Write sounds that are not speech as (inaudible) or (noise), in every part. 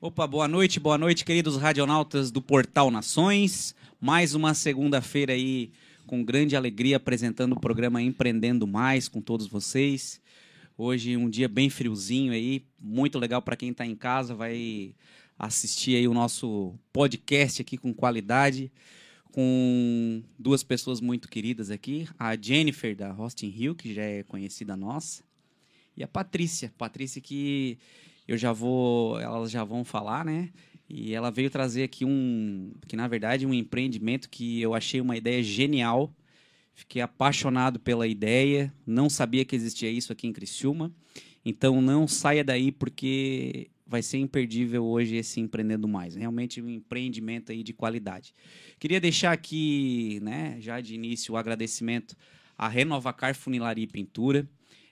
Opa, boa noite, boa noite, queridos radionautas do Portal Nações. Mais uma segunda-feira aí com grande alegria apresentando o programa Empreendendo Mais com todos vocês. Hoje um dia bem friozinho aí, muito legal para quem está em casa, vai assistir aí o nosso podcast aqui com qualidade, com duas pessoas muito queridas aqui, a Jennifer da Austin Hill, que já é conhecida nossa, e a Patrícia, Patrícia que eu já vou, elas já vão falar, né? E ela veio trazer aqui um, que na verdade um empreendimento que eu achei uma ideia genial. Fiquei apaixonado pela ideia, não sabia que existia isso aqui em Criciúma. Então não saia daí porque vai ser imperdível hoje esse empreendendo mais. Realmente um empreendimento aí de qualidade. Queria deixar aqui, né, já de início o agradecimento à Renovacar Funilaria e Pintura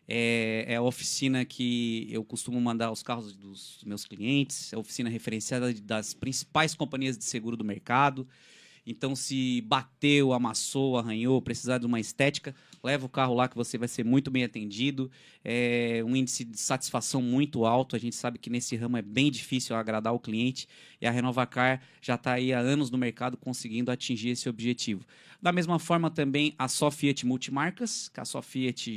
é, é, a oficina que eu costumo mandar os carros dos meus clientes, é a oficina referenciada das principais companhias de seguro do mercado. Então, se bateu, amassou, arranhou, precisar de uma estética, leva o carro lá que você vai ser muito bem atendido. É um índice de satisfação muito alto. A gente sabe que nesse ramo é bem difícil agradar o cliente e a Renovacar já está aí há anos no mercado conseguindo atingir esse objetivo. Da mesma forma também a Só Multimarcas, que a Só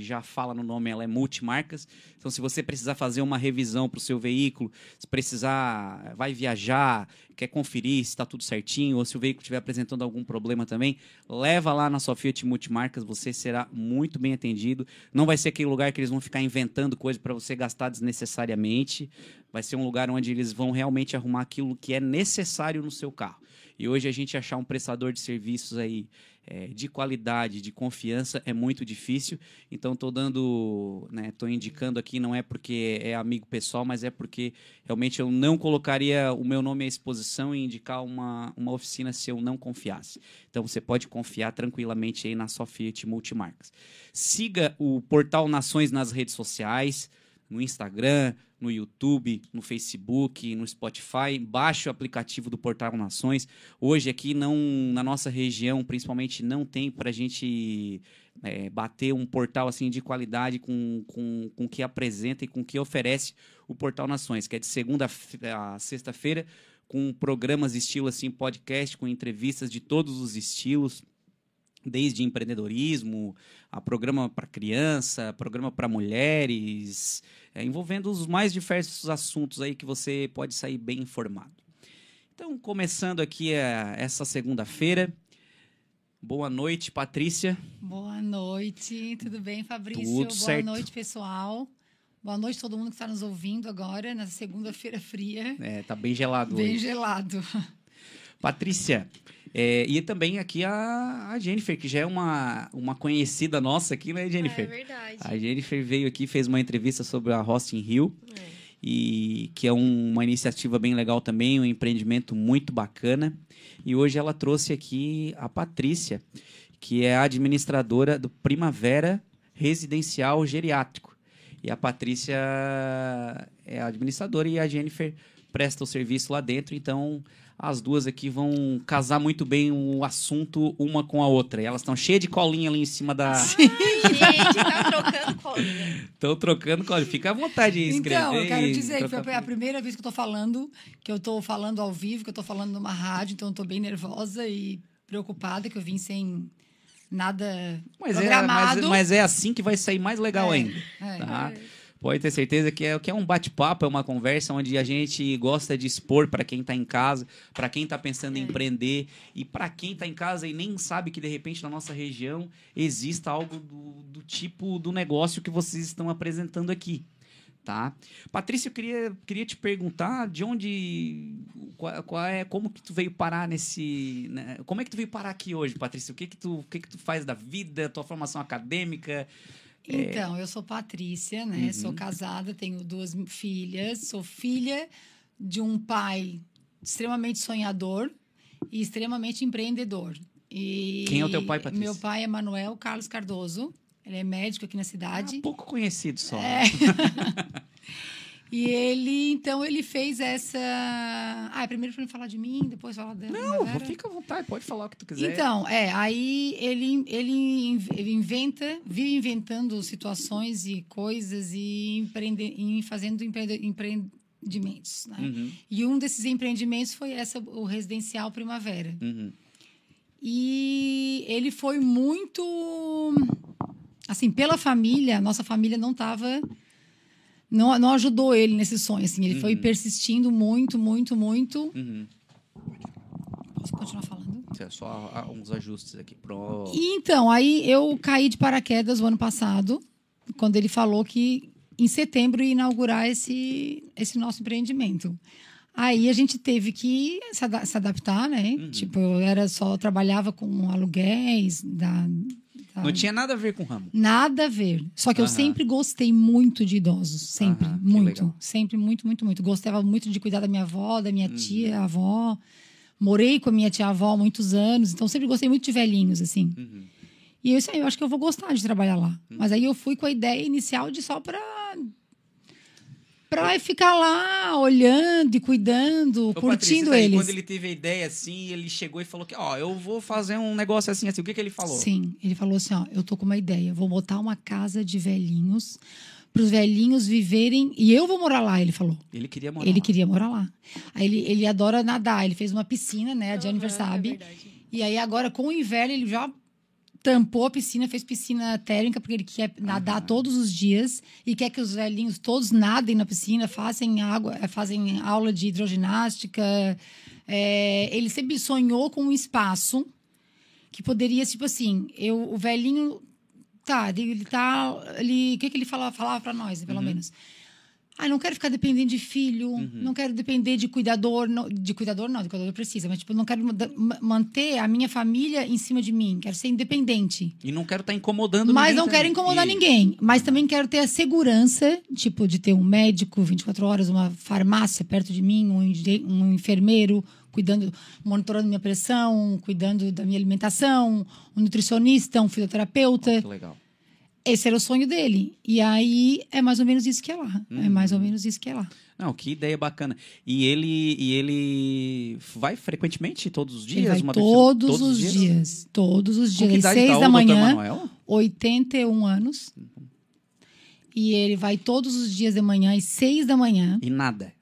já fala no nome, ela é multimarcas. Então se você precisar fazer uma revisão para o seu veículo, se precisar, vai viajar, quer conferir se está tudo certinho, ou se o veículo estiver apresentando algum problema também, leva lá na Só Multimarcas, você será muito bem atendido. Não vai ser aquele lugar que eles vão ficar inventando coisa para você gastar desnecessariamente. Vai ser um lugar onde eles vão realmente arrumar aquilo que é necessário no seu carro. E hoje a gente achar um prestador de serviços aí é, de qualidade, de confiança, é muito difícil. Então estou dando, né, tô indicando aqui, não é porque é amigo pessoal, mas é porque realmente eu não colocaria o meu nome à exposição e indicar uma, uma oficina se eu não confiasse. Então você pode confiar tranquilamente aí na Sofiat Multimarcas. Siga o Portal Nações nas redes sociais, no Instagram, no YouTube, no Facebook, no Spotify. Baixe o aplicativo do Portal Nações. Hoje aqui não na nossa região, principalmente, não tem para a gente é, bater um portal assim de qualidade com, com, com que apresenta e com que oferece o Portal Nações, que é de segunda a sexta-feira, com programas estilo assim podcast, com entrevistas de todos os estilos desde empreendedorismo, a programa para criança, programa para mulheres, é, envolvendo os mais diversos assuntos aí que você pode sair bem informado. Então, começando aqui é, essa segunda-feira. Boa noite, Patrícia. Boa noite, tudo bem, Fabrício? Tudo Boa certo. noite, pessoal. Boa noite todo mundo que está nos ouvindo agora, nessa segunda-feira fria. É, tá bem gelado Bem hoje. gelado. Patrícia, É, e também aqui a, a Jennifer, que já é uma, uma conhecida nossa aqui, né, Jennifer? É verdade. A Jennifer veio aqui, fez uma entrevista sobre a Hosting Hill, É. e que é um- uma iniciativa bem legal também, um empreendimento muito bacana. E hoje ela trouxe aqui a Patrícia, que é a administradora do Primavera Residencial Geriátrico. E a Patrícia é a administradora e a Jennifer presta o serviço lá dentro, então as duas aqui vão casar muito bem o assunto uma com a outra. E elas estão cheias de colinha ali em cima da. Ai, (laughs) gente, tá trocando colinha. Estão trocando colinha. Fica à vontade de escrever. Então, eu quero dizer que foi a primeira vez que eu tô falando, que eu tô falando ao vivo, que eu tô falando numa rádio, então eu tô bem nervosa e preocupada, que eu vim sem nada Mas é, programado. mas, mas é assim que vai sair mais legal É, ainda. é. Tá? Pode ter certeza que é, que é um bate-papo, é uma conversa onde a gente gosta de expor para quem está em casa, para quem está pensando É. em empreender e para quem está em casa e nem sabe que de repente na nossa região exista algo do, do tipo do negócio que vocês estão apresentando aqui. Tá? Patrícia, eu queria, queria te perguntar de onde. Qual, qual é, como que tu veio parar nesse. né? Como é que tu veio parar aqui hoje, Patrícia? O que que tu, o que que tu faz da vida, tua formação acadêmica? Então, eu sou Patrícia, né? Uhum. Sou casada, tenho duas filhas. Sou filha de um pai extremamente sonhador e extremamente empreendedor. E Quem é o teu pai, Patrícia? Meu pai é Manuel Carlos Cardoso. Ele é médico aqui na cidade. Ah, pouco conhecido só. É. (laughs) E ele, então, ele fez essa. Ah, primeiro pra ele falar de mim, depois falar dela. Não, fica à vontade, pode falar o que tu quiser. Então, é, aí ele, ele ele inventa, vive inventando situações e coisas e, empreende, e fazendo empreendimentos. Né? Uhum, E um desses empreendimentos foi essa, o Residencial Primavera. uhum. E ele foi muito. Assim, pela família, nossa família não estava. Não, não ajudou ele nesse sonho. Assim, ele foi persistindo muito, muito, muito. Uhum. Posso continuar falando? É Só uns ajustes aqui. Pro... Então, aí eu caí de paraquedas o ano passado, quando ele falou que em setembro ia inaugurar esse, esse nosso empreendimento. Aí a gente teve que se, ada- se adaptar, né? Tipo, eu era só, trabalhava com aluguéis, da, Não tinha nada a ver com o ramo. Nada a ver. Só que eu Aham. sempre gostei muito de idosos. Sempre. Aham, que muito. Sempre, muito, muito, muito. Gostava muito de cuidar da minha avó, da minha Uhum. tia, avó. Morei com a minha tia-avó há muitos anos. Então, sempre gostei muito de velhinhos, assim. Uhum. E eu, disse, "Ah, eu acho que eu vou gostar de trabalhar lá. Mas aí eu fui com a ideia inicial de só pra... Ficar lá, olhando e cuidando, Ô, Patrícia, curtindo daí, eles. Quando ele teve a ideia assim, ele chegou e falou que, ó, eu vou fazer um negócio assim, assim. O que, que ele falou? Sim, ele falou assim: ó, eu tô com uma ideia, vou botar uma casa de velhinhos para os velhinhos viverem e eu vou morar lá, ele falou. Ele queria morar Ele lá. queria morar lá. Aí ele, ele adora nadar, ele fez uma piscina, né? A Jennifer Aham, sabe. É verdade. e aí agora com o inverno ele já tampou a piscina, fez piscina térmica porque ele quer nadar todos os dias e quer que os velhinhos todos nadem na piscina, fazem água, eh, fazem aula de hidroginástica. É, ele sempre sonhou com um espaço que poderia, tipo assim, eu, o velhinho. Tá, ele tá. Ele, o que, que ele falava, falava para nós, pelo menos? Ah, não quero ficar dependendo de filho, não quero depender de cuidador. Não, de cuidador, não, de cuidador precisa, mas tipo, não quero manter a minha família em cima de mim, quero ser independente. E não quero estar incomodando Mas não quero também. incomodar E- ninguém. Mas também quero ter a segurança, tipo, de ter um médico 24 horas, uma farmácia perto de mim, um, um enfermeiro cuidando, monitorando minha pressão, cuidando da minha alimentação, um nutricionista, um fisioterapeuta. Que legal. Esse era o sonho dele. E aí é mais ou menos isso que é lá. É Uhum. mais ou menos isso que é lá. Não, que ideia bacana. E ele, e ele vai frequentemente todos os dias? Ele vai uma vez- todos, os dias. Todos os dias. Às seis tá da manhã. Manuel? 81 anos. E ele vai todos os dias de manhã, às seis da manhã. E nada.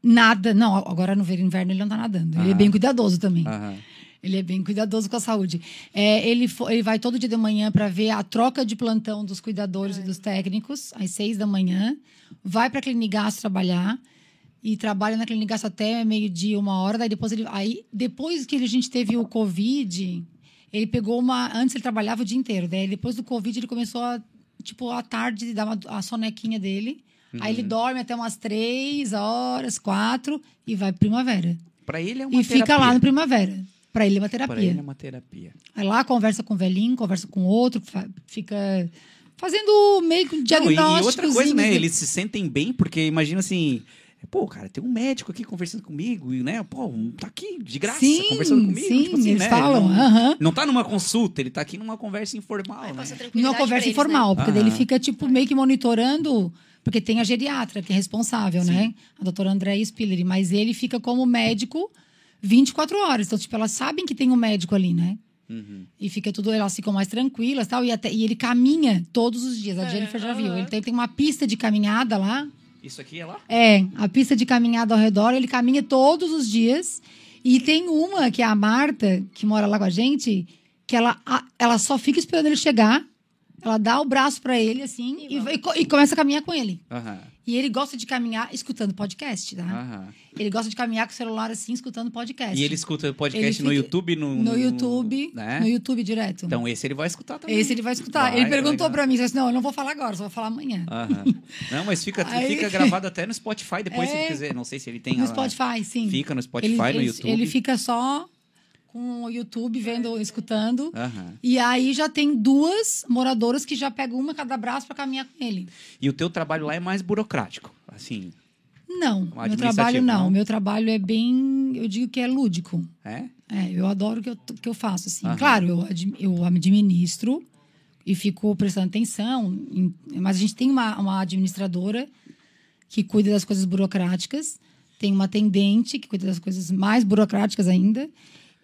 Nada. Não, agora no inverno ele não tá nadando. Ele é Ah. bem cuidadoso também. Aham. Ele é bem cuidadoso com a saúde. É, ele, ele vai todo dia de manhã para ver a troca de plantão dos cuidadores e dos técnicos, às seis da manhã. Vai para a Clinigaço trabalhar. E trabalha na Clinigaço até meio-dia, uma hora. Daí depois ele. Aí, depois que a gente teve o Covid, ele pegou uma. Antes ele trabalhava o dia inteiro. Daí depois do Covid ele começou a. Tipo, à tarde, dar uma, a sonequinha dele. Aí ele dorme até umas três horas, quatro, e vai primavera. Pra ele é uma E fica terapia. lá no primavera. Pra ele é uma Para terapia. ele é uma terapia. Aí lá conversa com o velhinho, conversa com outro, fica fazendo meio que um Não, e, diagnóstico. e outra coisa, né? Eles se sentem bem, porque imagina assim. Pô, cara, tem um médico aqui conversando comigo, e, né? Pô, um tá aqui de graça, Sim, conversando comigo. sim, tipo assim, eles né? falam. Não, aham. não tá numa consulta, ele tá aqui numa conversa informal, né? Numa conversa eles, né? informal, porque daí ele Aham. fica, tipo, meio que monitorando, porque tem a geriatra, que é responsável, né? A doutora Andréa Spiller, mas ele fica como médico 24 horas. Então, tipo, elas sabem que tem um médico ali, né? Uhum. E fica tudo, elas ficam mais tranquilas e tal. E, até, e ele caminha todos os dias. A É, Jennifer já viu. Ele tem, tem uma pista de caminhada lá. Isso aqui é lá? É, a pista de caminhada ao redor, ele caminha todos os dias. E tem uma, que é a Marta, que mora lá com a gente, que ela, a- ela só fica esperando ele chegar. Ela dá o braço pra ele, assim, E e, e co- e começa a caminhar com ele. Aham, E ele gosta de caminhar escutando podcast, tá? aham. Ele gosta de caminhar com o celular assim, escutando podcast. E ele escuta podcast Ele no YouTube? No, No YouTube, né? no YouTube direto. Então esse ele vai escutar também. Esse ele vai escutar. Vai, ele perguntou legal. pra mim, disse, não, eu não vou falar agora, só vou falar amanhã. Aham. Não, mas fica, (laughs) Aí- fica gravado até no Spotify depois, se É. ele quiser. Não sei se ele tem. No a- Spotify, sim. Fica no Spotify, ele, no ele- YouTube. Ele fica só com o YouTube vendo, escutando. E aí já tem duas moradoras que já pegam uma cada braço pra caminhar com ele. E o teu trabalho lá é mais burocrático, assim, Não, meu trabalho não. não? Meu trabalho é bem, eu digo que é lúdico. é? É, eu adoro o que eu, que eu faço, assim. Claro, eu, eu administro e fico prestando atenção, em- mas a gente tem uma, uma administradora que cuida das coisas burocráticas, tem uma atendente que cuida das coisas mais burocráticas ainda,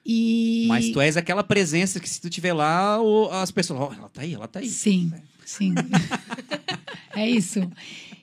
e... Mas tu és aquela presença que se tu tiver lá, as pessoas, ó, ela tá aí, ela tá aí. Sim, sim. (laughs) é isso.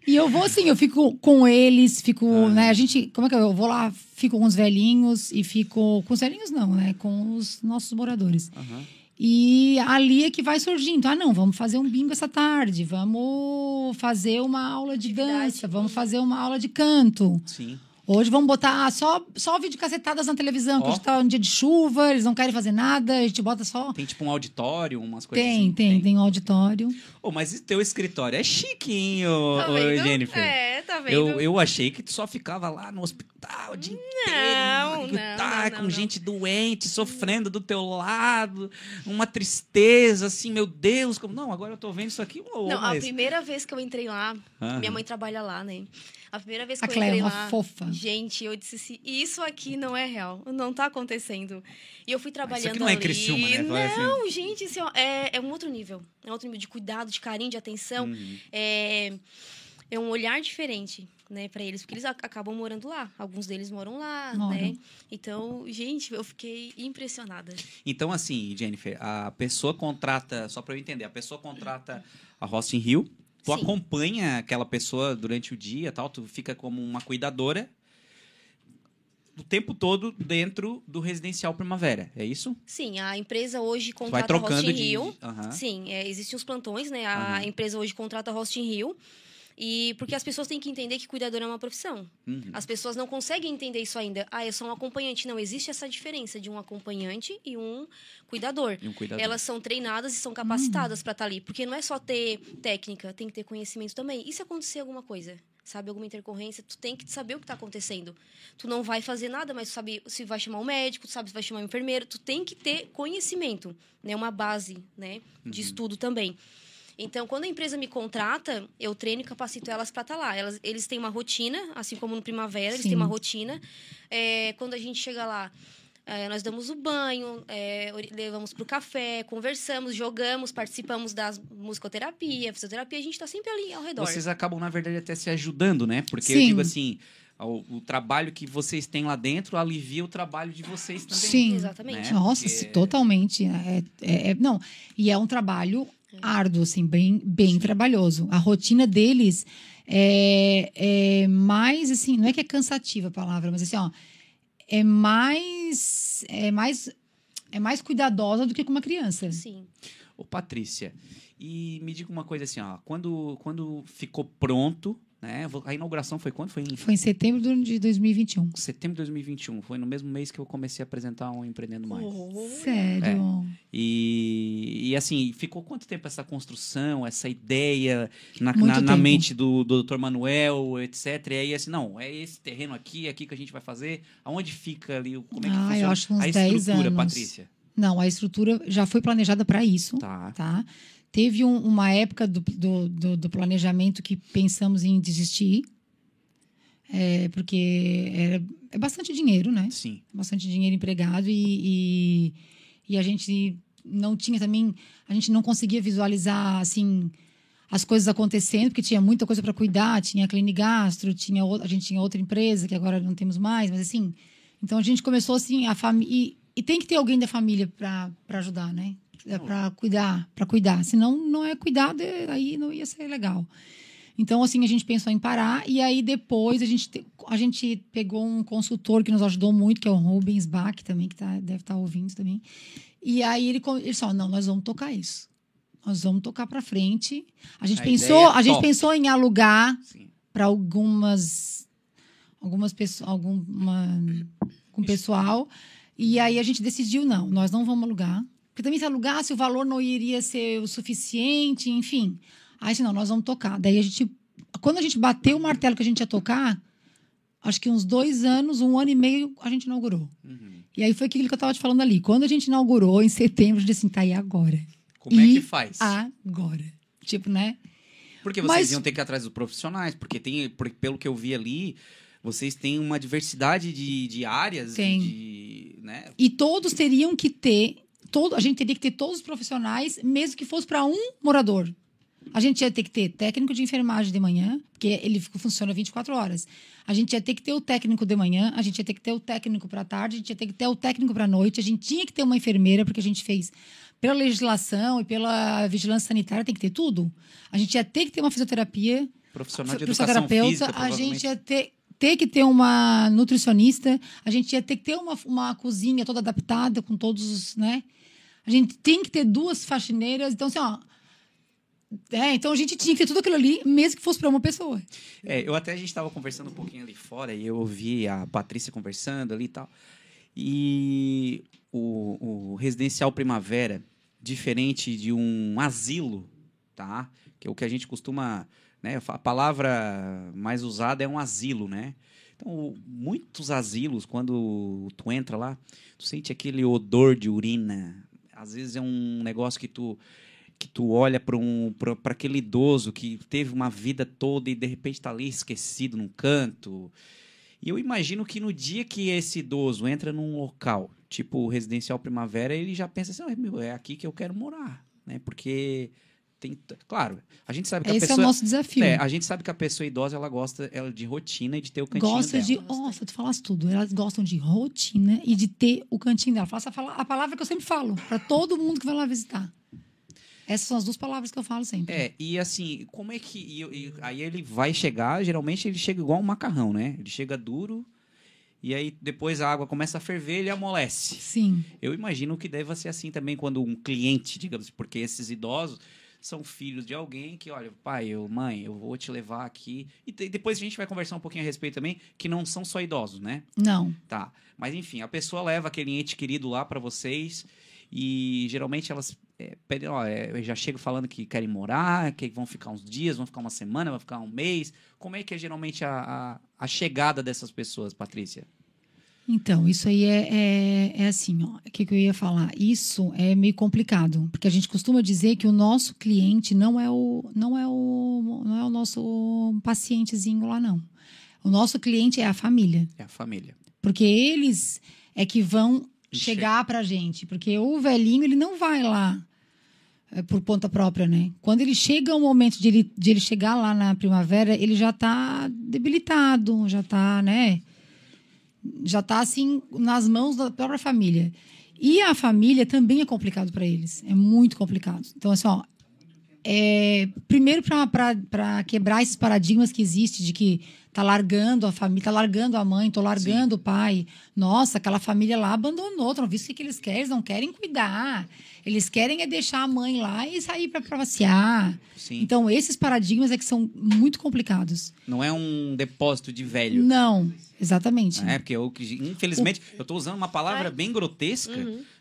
E eu vou assim, eu fico com eles, fico, Ah. né, a gente, como é que é? eu vou lá, fico com os velhinhos e fico com os velhinhos não, né, com os nossos moradores. Aham. E ali é que vai surgindo. Ah, não, vamos fazer um bingo essa tarde, vamos fazer uma aula de dança, vamos fazer uma aula de canto. Sim. Hoje vamos botar só, só vídeo cacetadas na televisão, que hoje tá um dia de chuva, eles não querem fazer nada, a gente bota só. Tem tipo um auditório, umas coisas Tem, assim. tem, tem um auditório. Ô, mas teu escritório é chique, hein, ô, Tá ô? Jennifer? É, tá vendo? Eu, eu achei que tu só ficava lá no hospital o dia Não, inteiro. não, tá, não, com não, gente doente, sofrendo do teu lado. Uma tristeza, assim, meu Deus. Como... Não, agora eu tô vendo isso aqui. Ô, Não, a mas... primeira vez que eu entrei lá, Aham. minha mãe trabalha lá, né? A primeira vez que A eu Cléia, entrei uma lá, fofa. gente, eu disse assim, isso aqui não é real, não tá acontecendo. E eu fui trabalhando aqui não é ali. Criciúma, né? Assim. Não, gente, assim, ó, é, é um outro nível. É um outro nível de cuidado, de carinho, de atenção. Uhum. É, é um olhar diferente, né, para eles, porque eles ac- acabam morando lá. Alguns deles moram lá, Moram. né? Então, gente, eu fiquei impressionada. Então, assim, Jennifer, a pessoa contrata, só pra eu entender, a pessoa contrata a Ross in Rio, tu Sim. acompanha aquela pessoa durante o dia tal, tu fica como uma cuidadora o tempo todo dentro do residencial Primavera, é isso? Sim, a empresa hoje contrata a Host in de... Rio. Aham. Sim, é, existem os plantões, né? A Aham. empresa hoje contrata a Host in Rio. E porque as pessoas têm que entender que cuidador é uma profissão. Uhum. As pessoas não conseguem entender isso ainda. Ah, eu sou um acompanhante. Não, existe essa diferença de um acompanhante e um cuidador. E um cuidador. Elas são treinadas e são capacitadas para estar ali. Porque não é só ter técnica, tem que ter conhecimento também. E se acontecer alguma coisa? Sabe, alguma intercorrência, tu tem que saber o que está acontecendo. Tu não vai fazer nada, mas tu sabe se vai chamar um médico, tu sabe se vai chamar um enfermeiro. Tu tem que ter conhecimento, né? Uma base, né? De estudo também. Então, quando a empresa me contrata, eu treino e capacito elas para estar lá. Elas, eles têm uma rotina, assim como no Primavera, eles Sim. têm uma rotina. É, quando a gente chega lá, é, nós damos o banho, é, levamos para o café, conversamos, jogamos, participamos da musicoterapia, fisioterapia. A gente está sempre ali ao redor. Vocês acabam, na verdade, até se ajudando, né? Porque eu Sim. digo assim, o, o trabalho que vocês têm lá dentro alivia o trabalho de vocês também. Sim. Exatamente. Né? Nossa, Porque- totalmente. É, é- é- não, e é um trabalho árduo, assim, bem, bem trabalhoso. A rotina deles é, é mais, assim, não é que é cansativa a palavra, mas assim, ó, é mais, é mais, é mais cuidadosa do que com uma criança. Sim. Ô, Patrícia, e me diga uma coisa assim, ó, quando, quando ficou pronto Né? A inauguração foi quando? Foi em Foi em setembro de 2021. setembro de 2021. Foi no mesmo mês que eu comecei a apresentar um Empreendendo Mais. Sério. E, e, assim, ficou quanto tempo essa construção, essa ideia na, na, na mente do, do Dr. Manuel, etc. E aí, assim, não, é esse terreno aqui, é aqui que a gente vai fazer. Aonde fica ali? Como é que Ah, eu funciona acho uns a 10 estrutura, anos. Patrícia? Não, a estrutura já foi planejada para isso. Tá. tá? Teve um- uma época do, do, do- do planejamento que pensamos em desistir, é, porque era, é bastante dinheiro, né? Sim. Bastante dinheiro empregado e, e, e a gente não tinha também, a gente não conseguia visualizar assim as coisas acontecendo, porque tinha muita coisa para cuidar, tinha a Cline Gastro, tinha outra, a gente tinha outra empresa que agora não temos mais, mas assim, então a gente começou assim a família e, e tem que ter alguém da família para ajudar, né? É para cuidar, para cuidar. Senão não é cuidado, é- aí não ia ser legal. Então, assim, a gente pensou em parar e aí depois a gente, te- a gente pegou um consultor que nos ajudou muito, que é o Rubens Bach também, que tá, deve estar ouvindo também. E aí ele, ele falou, não, nós vamos tocar isso. Nós vamos tocar para frente. A gente A pensou, é a gente pensou em alugar para algumas algumas pessoas, alguma com pessoal. E aí a gente decidiu não, nós não vamos alugar. Porque também se alugasse o valor não iria ser o suficiente, enfim. Aí não, nós vamos tocar. Daí a gente quando a gente bateu o martelo que a gente ia tocar, acho que uns dois anos, um ano e meio, a gente inaugurou. Uhum. E aí foi aquilo que eu estava te falando ali. Quando a gente inaugurou, em setembro, a gente disse assim, tá, e agora? Como é E que faz? Agora. Tipo, né? Porque vocês Mas- iam ter que ir atrás dos profissionais, porque tem, por- pelo que eu vi ali, vocês têm uma diversidade de, de áreas, Tem. de, né? E todos teriam que ter, todo, a gente teria que ter todos os profissionais, mesmo que fosse para um morador. A gente ia ter que ter técnico de enfermagem de manhã, porque ele funciona 24 horas. A gente ia ter que ter o técnico de manhã, a gente ia ter que ter o técnico para tarde, a gente ia ter que ter o técnico para noite, a gente tinha que ter uma enfermeira, porque a gente fez pela legislação e pela vigilância sanitária, tem que ter tudo. A gente ia ter que ter uma fisioterapia, Profissional de educação fisioterapeuta, física, a gente ia ter, ter que ter uma nutricionista, a gente ia ter que ter uma, uma cozinha toda adaptada com todos os, né? A gente tem que ter duas faxineiras, então assim, ó, é, então a gente tinha que ter tudo aquilo ali, mesmo que fosse para uma pessoa. É, eu até a gente estava conversando um pouquinho ali fora e eu ouvi a Patrícia conversando ali e tal. E o, o residencial primavera, diferente de um asilo, tá? Que é o que a gente costuma, né? A palavra mais usada é um asilo, né? Então, muitos asilos, quando tu entra lá, tu sente aquele odor de urina. Às vezes é um negócio que tu que tu olha para um, para aquele idoso que teve uma vida toda e de repente está ali esquecido num canto. E eu imagino que no dia que esse idoso entra num local, tipo residencial primavera, ele já pensa assim, "Ah, meu, é aqui que eu quero morar, né? Porque tem, claro, a gente sabe que a Esse é pessoa o nosso desafio. é, a gente sabe que a pessoa idosa ela gosta ela de rotina e de ter o cantinho Gosta dela. de. Nossa, tu falaste tudo. Elas gostam de rotina e de ter o cantinho dela. Faça a a palavra que eu sempre falo, para todo mundo que vai lá visitar. Essas são as duas palavras que eu falo sempre. É, e assim, como é que. e- e- aí ele vai chegar, geralmente ele chega igual um macarrão, né? Ele chega duro, e aí depois a água começa a ferver ele amolece. Sim. Eu imagino que deva ser assim também quando um cliente, digamos, porque esses idosos são filhos de alguém que, olha, pai, eu, mãe, eu vou te levar aqui. E depois a gente vai conversar um pouquinho a respeito também, que não são só idosos, né? Não. Tá. Mas enfim, a pessoa leva aquele ente querido lá para vocês e geralmente elas é, pedem, ó, é, já chegam falando que querem morar, que vão ficar uns dias, vão ficar uma semana, vão ficar um mês. Como é que é geralmente a, a, a chegada dessas pessoas, Patrícia? Então, isso aí é, é, é assim, ó. O que, que eu ia falar? Isso é meio complicado, porque a gente costuma dizer que o nosso cliente não é o, não é o, não é o nosso pacientezinho lá, não. O nosso cliente é a família, É a família. porque eles é que vão Enche- chegar pra gente, porque o velhinho ele não vai lá é, por conta própria, né? Quando ele chega o momento de ele, de ele chegar lá na primavera, ele já tá debilitado, já tá, né? Já tá assim nas mãos da própria família. E a família também é complicado para eles, é muito complicado. Então assim, ó, é, primeiro para quebrar esses paradigmas que existem de que tá largando a família, tá largando a mãe, tô largando o pai. Nossa, aquela família lá abandonou, não visto o que, que eles querem? Eles não querem cuidar. Eles querem é deixar a mãe lá e sair para passear. Sim. Então, esses paradigmas é que são muito complicados. Não é um depósito de velho. Não, exatamente. É, porque eu, que- infelizmente, eu estou usando uma palavra bem grotesca,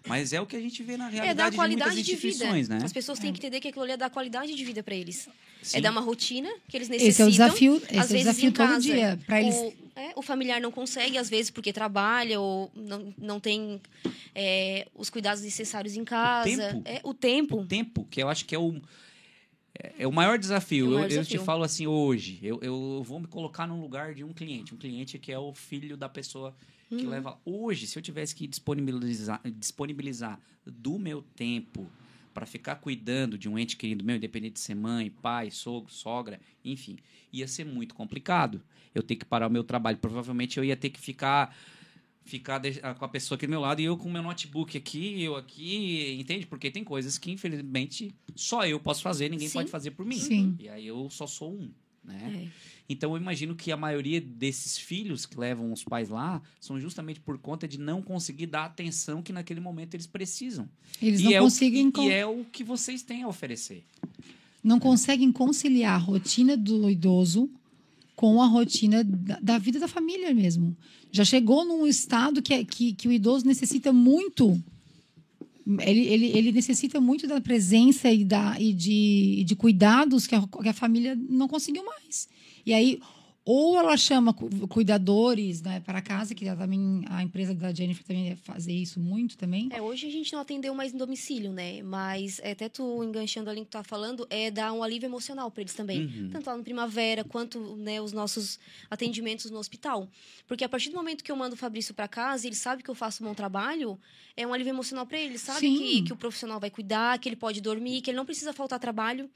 mas é o que a gente vê na É dar realidade de qualidade muitas de vida. instituições, né? As pessoas têm que entender que aquilo ali é dar qualidade de vida para eles. Sim. É dar uma rotina que eles Esse necessitam. é o desafio, esse às é o vezes desafio em todo casa, dia. Para eles O, é, o familiar não consegue, às vezes, porque trabalha ou não, não tem é, os cuidados necessários em casa. tempo. É, o tempo. o tempo, que eu acho que é o, é, é o maior desafio. É o maior eu, eu desafio. te falo assim hoje, eu, eu vou me colocar no lugar de um cliente, um cliente que é o filho da pessoa que Uhum. leva. Hoje, se eu tivesse que disponibilizar, disponibilizar do meu tempo para ficar cuidando de um ente querido meu, independente de ser mãe, pai, sogro, sogra, enfim, ia ser muito complicado. Eu ter que parar o meu trabalho. Provavelmente eu ia ter que ficar ficar de- ah, com a pessoa aqui do meu lado e eu com o meu notebook aqui, eu aqui, entende? Porque tem coisas que, infelizmente, só eu posso fazer, ninguém Sim. pode fazer por mim. Sim. E aí eu só sou um, né? É. Então eu imagino que a maioria desses filhos que levam os pais lá são justamente por conta de não conseguir dar a atenção que naquele momento eles precisam. eles e não é conseguem o, que- e é o que vocês têm a oferecer. não conseguem conciliar a rotina do idoso com a rotina da, da vida da família mesmo. Já chegou num estado que, é- que, que o idoso necessita muito. Ele, ele, ele necessita muito da presença e, da, e, de, de cuidados que a, que a família não conseguiu mais. E aí, ou ela chama cu- cuidadores né, para casa, que também a empresa da Jennifer também deve fazer isso muito também. É, hoje a gente não atendeu mais em domicílio, né? Mas é, até tu enganchando ali que tu tá falando, é dar um alívio emocional para eles também. Uhum. Tanto lá no Primavera, quanto né, os nossos atendimentos no hospital. Porque a partir do momento que eu mando o Fabrício para casa, ele sabe que eu faço um bom trabalho, é um alívio emocional para ele. Sabe Sim. que, que o profissional vai cuidar, que ele pode dormir, que ele não precisa faltar trabalho.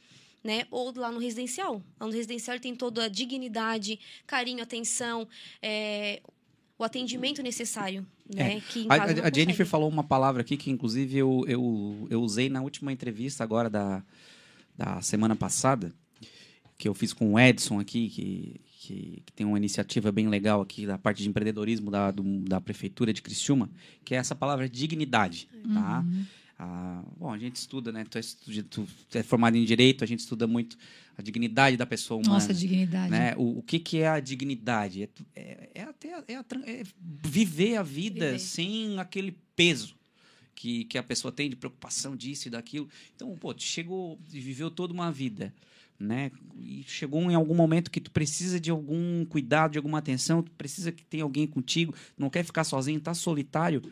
Né? Ou lá no residencial. Lá no residencial ele tem toda a dignidade, carinho, atenção, é, o atendimento necessário. Né? Que em A, a- a Jennifer falou uma palavra aqui que, inclusive, eu, eu, eu usei na última entrevista agora da, da semana passada, que eu fiz com o Edson aqui, que, que, que tem uma iniciativa bem legal aqui da parte de empreendedorismo da, do- da Prefeitura de Criciúma, que é essa palavra dignidade, tá? Ah, bom, a gente estuda, né? Tu é, tu é formado em Direito, a gente estuda muito a dignidade da pessoa humana Nossa, dignidade. né? O, o que, que é a dignidade? É, é, é até é a é viver a vida Viver. sem aquele peso que, que a pessoa tem de preocupação disso e daquilo. Então, pô, tu chegou e viveu toda uma vida, né? E chegou em algum momento que tu precisa de algum cuidado, de alguma atenção, tu precisa que tenha alguém contigo, não quer ficar sozinho, tá solitário.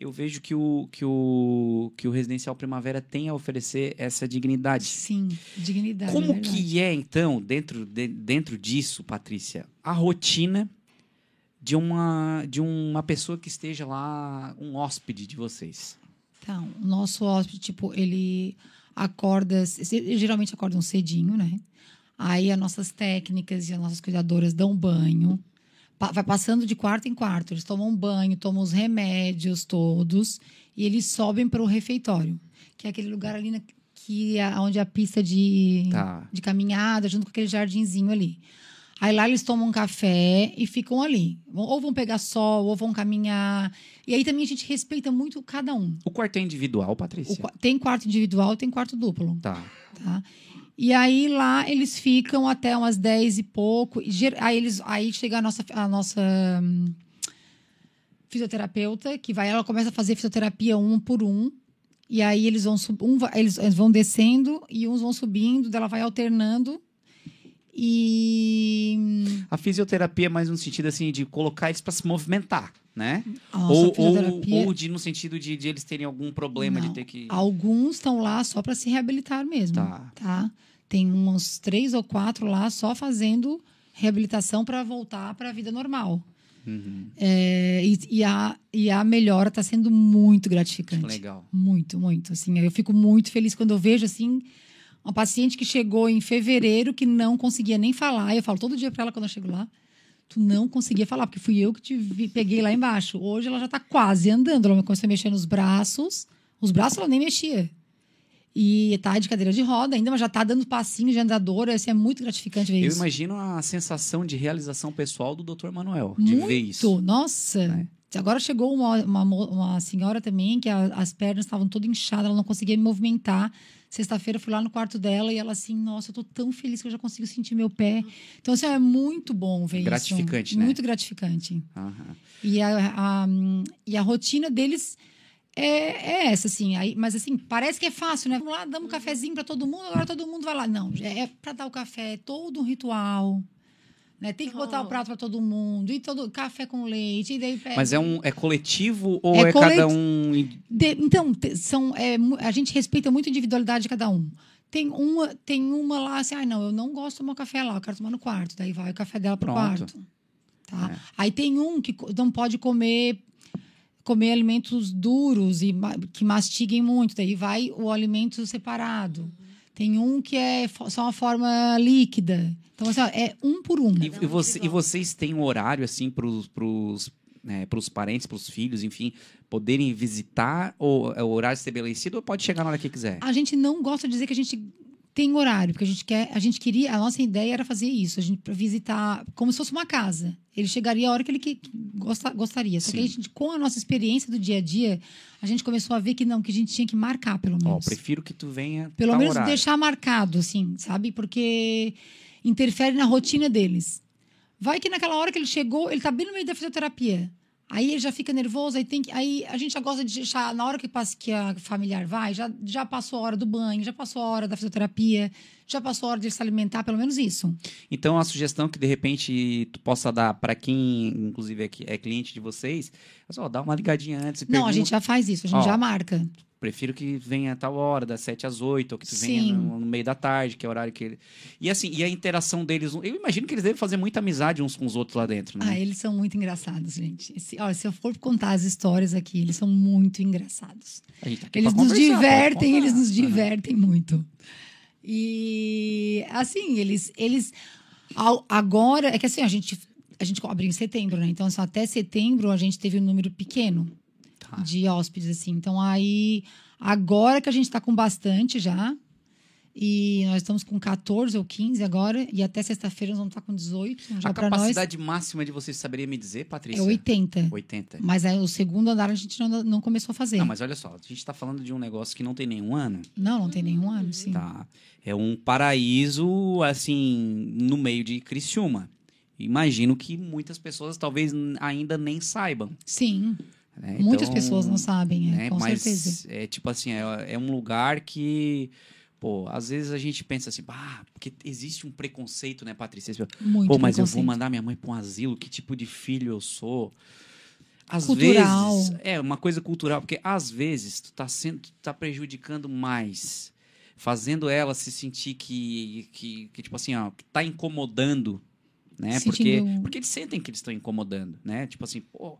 Eu vejo que o, que o, que o Residencial Primavera tem a oferecer essa dignidade. Sim, dignidade. é Como verdade. que é, então, dentro, de- dentro disso, Patrícia, a rotina de uma, de uma pessoa que esteja lá, um hóspede de vocês? Então, o nosso hóspede, tipo, ele acorda, geralmente acordam cedinho, né? Aí as nossas técnicas e as nossas cuidadoras dão banho. Vai passando de quarto em quarto. Eles tomam banho, tomam os remédios todos e eles sobem para o refeitório, que é aquele lugar ali na, que é onde a pista de, Tá. de caminhada, junto com aquele jardinzinho ali. Aí lá eles tomam um café e ficam ali. Ou vão pegar sol, ou vão caminhar. E aí também a gente respeita muito cada um. O quarto é individual, O Patrícia? qua- tem quarto individual, tem quarto duplo, Tá. tá? E aí lá eles ficam até umas 10 e pouco. E aí eles aí chega a nossa a nossa hum, fisioterapeuta, que vai ela começa a fazer fisioterapia um por um. E aí eles vão um, eles, vão descendo e uns vão subindo, dela vai alternando. E hum, A fisioterapia é mais no sentido, assim, de colocar eles para se movimentar, né? nossa Ou, ou, fisioterapia ou de, no sentido de, de eles terem algum problema de Não. ter que... Alguns estão lá só para se reabilitar mesmo. Tá. Tá. Tem uns três ou quatro lá só fazendo reabilitação para voltar para a vida normal. Uhum. É, e, e a, e a melhora está sendo muito gratificante. Legal. Muito, muito. Assim, eu fico muito feliz quando eu vejo assim uma paciente que chegou em fevereiro que não conseguia nem falar. Eu falo todo dia para ela quando eu chego lá. Tu não conseguia falar, porque fui eu que te vi- peguei lá embaixo. Hoje ela já está quase andando. Ela começou a mexer nos braços. Os braços ela nem mexia. E tá de cadeira de roda ainda, mas já tá dando passinho de andadora. Isso é muito gratificante ver Eu isso. imagino a sensação de realização pessoal do Dr. Manuel, de muito. ver isso. Nossa. É. Agora chegou uma, uma, uma senhora também que a- as pernas estavam todas inchadas, ela não conseguia me movimentar. Sexta-feira eu fui lá no quarto dela e ela assim, nossa, eu tô tão feliz que eu já consigo sentir meu pé. Então, assim, é muito bom ver Gratificante, isso. né? Muito gratificante. Aham. E a, a, e a rotina deles é, é essa, assim. Aí, mas, assim, parece que é fácil, né? Vamos lá, damos um cafezinho para todo mundo, agora todo mundo vai lá. Não, é para dar o café, é todo um ritual. Né? Tem que botar o prato para todo mundo, e todo café com leite, e daí pega- Mas é um é coletivo ou É é, coleti- cada um De- então, são, é, a gente respeita muito a individualidade de cada um. Tem uma, tem uma lá assim, ah, não, eu não gosto de tomar café lá, eu quero tomar no quarto. Daí vai o café dela pro Pronto. quarto. Tá? Aí tem um que não pode comer comer alimentos duros e que mastiguem muito. Daí vai o alimento separado. Tem um que é só uma forma líquida. Então, assim, ó, é um por um. E, você- e vocês têm um horário assim pros, pros, né, pros parentes, pros filhos, enfim, poderem visitar ou é o horário estabelecido ou pode chegar na hora que quiser? A gente não gosta de dizer que a gente tem horário, porque a gente quer, a gente queria, a nossa ideia era fazer isso, a gente pra visitar como se fosse uma casa. Ele chegaria a hora que ele que, que gosta- gostaria. Só que a gente, com a nossa experiência do dia a dia, a gente começou a ver que não, que a gente tinha que marcar pelo Ó, menos. prefiro que tu venha Pelo menos horário. deixar marcado, assim, sabe? Porque interfere na rotina deles. Vai que naquela hora que ele chegou, ele tá bem no meio da fisioterapia. Aí ele já fica nervoso, aí tem que. Aí a gente já gosta de deixar, na hora que, passa, que a familiar vai, já, já passou a hora do banho, já passou a hora da fisioterapia, já passou a hora de se alimentar, pelo menos isso. Então, a sugestão que de repente tu possa dar para quem, inclusive, é, é cliente de vocês, é só dá uma ligadinha antes. Não, a gente já faz isso, a gente Ó, já marca. Prefiro que venha a tal hora, das 7 às 8, ou que tu venha Sim. no, no meio da tarde, que é o horário que ele. E assim, e a interação deles. Eu imagino que eles devem fazer muita amizade uns com os outros lá dentro, né? Ah, eles são muito engraçados, gente. Esse- olha, se eu for contar as histórias aqui, eles são muito engraçados. A gente tá Eles nos divertem, eles nos divertem muito. E assim, eles eles agora é que assim, a gente a gente abriu em setembro, né? Então, assim, até setembro a gente teve um número pequeno Tá. de hóspedes assim. Então, aí agora que a gente está com bastante já, e nós estamos com 14 ou 15 agora, e até sexta-feira nós vamos estar com 18, já A para nós capacidade máxima de vocês saberia me dizer, Patrícia? é 80. 80. Mas aí, o segundo andar a gente não, não começou a fazer. Não, mas olha só, a gente tá falando de um negócio que não tem nenhum ano. Não, não tem nenhum ano, sim. Tá. É um paraíso, assim, no meio de Criciúma. Imagino que muitas pessoas talvez ainda nem saibam. Sim. né? Muitas Então, pessoas não sabem, é, né, com Mas certeza. é tipo assim, é, é um lugar que, pô, às vezes a gente pensa assim, ah, porque existe um preconceito, né, Patrícia? Muito Pô, mas eu vou mandar minha mãe para um asilo, que tipo de filho eu sou? Às Cultural. vezes, é uma coisa cultural, porque às vezes tu tá sendo, tu tá prejudicando mais, fazendo ela se sentir que, que, que tipo assim, ó, que tá incomodando, né? Porque, Sentindo- porque eles sentem que eles estão incomodando, né? Tipo assim, pô,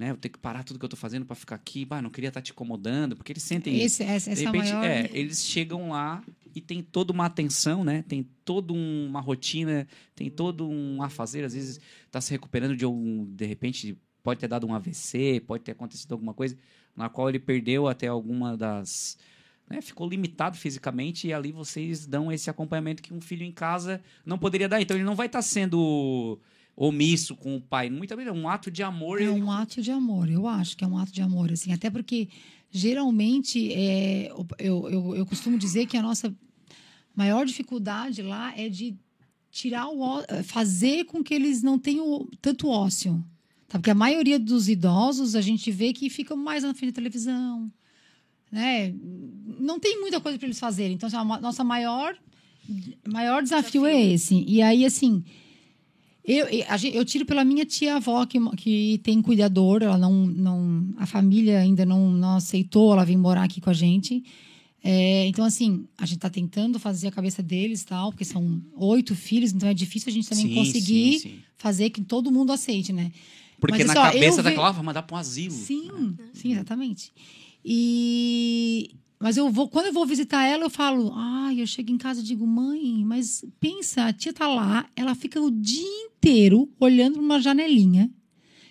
né, eu tenho que parar tudo que eu tô fazendo para ficar aqui, bah, não queria estar te incomodando, porque eles sentem Esse, essa, de essa repente, maior... é, eles chegam lá e tem toda uma atenção, né? Tem toda um- uma rotina, tem todo um afazer. Às vezes está se recuperando de algum, de repente pode ter dado um AVC, pode ter acontecido alguma coisa na qual ele perdeu até alguma das, né? Ficou limitado fisicamente e ali vocês dão esse acompanhamento que um filho em casa não poderia dar. Então ele não vai estar sendo omisso com o pai. Muitas vezes é um ato de amor. É ele- um ato de amor, eu acho que é um ato de amor, assim, até porque geralmente é, eu, eu, eu costumo dizer que a nossa maior dificuldade lá é de tirar o ó- fazer com que eles não tenham tanto ócio. Tá? Porque a maioria dos idosos a gente vê que ficam mais na frente da televisão. Né? Não tem muita coisa para eles fazerem. Então, assim, a nossa maior, maior desafio, é esse. E aí, assim, eu, eu, tiro pela minha tia-avó, que, que tem cuidador. Ela não, não, a família ainda não, não aceitou, ela vem morar aqui com a gente. É, então, assim, a gente está tentando fazer a cabeça deles tal, porque são oito filhos, então é difícil a gente também Sim, conseguir sim, sim. fazer que todo mundo aceite, né? Porque Mas, na assim, ó, cabeça ve- daquela, ah, vai mandar para um asilo. Sim, sim, exatamente. E mas eu vou, quando eu vou visitar ela, eu falo, ai, eu chego em casa e digo, mãe, mas pensa, a tia tá lá, ela fica o dia inteiro olhando uma janelinha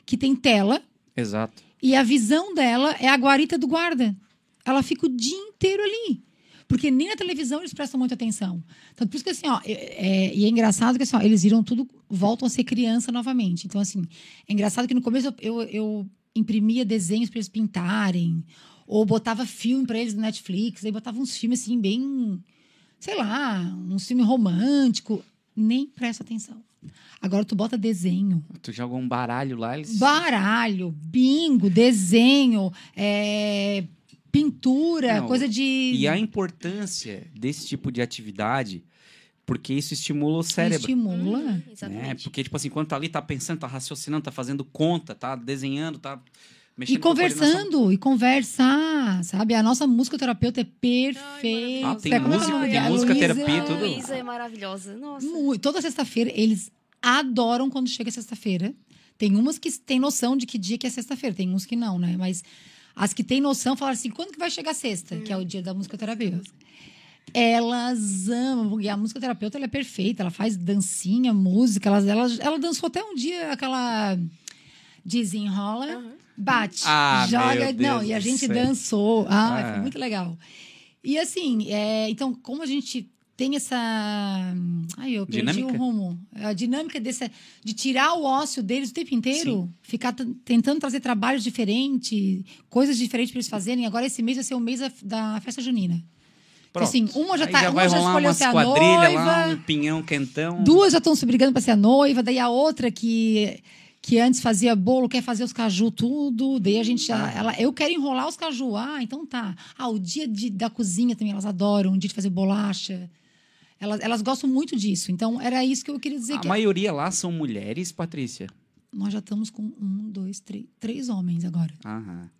que tem tela Exato. e a visão dela é a guarita do guarda. Ela fica o dia inteiro ali. Porque nem na televisão eles prestam muita atenção. Então, por isso que assim, ó, é, é- e é engraçado que assim, ó, eles viram tudo, voltam a ser criança novamente. Então, assim, é engraçado que no começo eu, eu, eu imprimia desenhos para eles pintarem, ou botava filme para eles no Netflix, aí botava uns filmes assim, bem, sei lá, um filme romântico. Nem presta atenção. Agora tu bota desenho. Tu joga um baralho lá, eles. Baralho, bingo, desenho, é, pintura, Não, coisa de. E a importância desse tipo de atividade, porque isso estimula o cérebro. Estimula. Hum, Né? exatamente. Porque, tipo assim, quando tá ali, tá pensando, tá raciocinando, tá fazendo conta, tá desenhando, tá mexendo E a conversando, e conversar, sabe? A nossa musicoterapeuta é perfeita. Ah, tem é é música- nome tem música, Luísa? terapia, A tudo. Luísa é maravilhosa. Nossa. Muito. Toda sexta-feira, eles adoram quando chega sexta-feira. Tem umas que têm noção de que dia que é sexta-feira, tem uns que não, né? Mas as que têm noção falaram assim: quando que vai chegar sexta? Que é o dia da musicoterapeuta. Elas amam, porque a musicoterapeuta ela é perfeita, ela faz dancinha, música, ela, ela, ela dançou até um dia aquela desenrola, bate, Ah, joga. não, e a gente dançou. Ah, Ah. foi muito legal. E assim, é, então, como a gente tem essa. Ai, eu perdi Dinâmica? o rumo. A dinâmica desse, de tirar o ócio deles o tempo inteiro, ficar t- tentando trazer trabalhos diferentes, coisas diferentes para eles fazerem. Agora, esse mês vai ser o mês da, da festa junina. Pronto. Assim, uma já tá- já uma já escolheu ser a quadrilhas lá, noiva. um pinhão quentão. Duas já estão se brigando para ser a noiva, daí a outra que que antes fazia bolo, quer fazer os caju tudo, daí a gente já, ela, eu quero enrolar os caju. Ah, então tá. Ah, o dia de- da cozinha também elas adoram, o dia de fazer bolacha. Elas, elas gostam muito disso. Então era isso que eu queria dizer A que maioria lá são mulheres, Patrícia. nós já estamos com um, dois, três, três homens agora. Aham.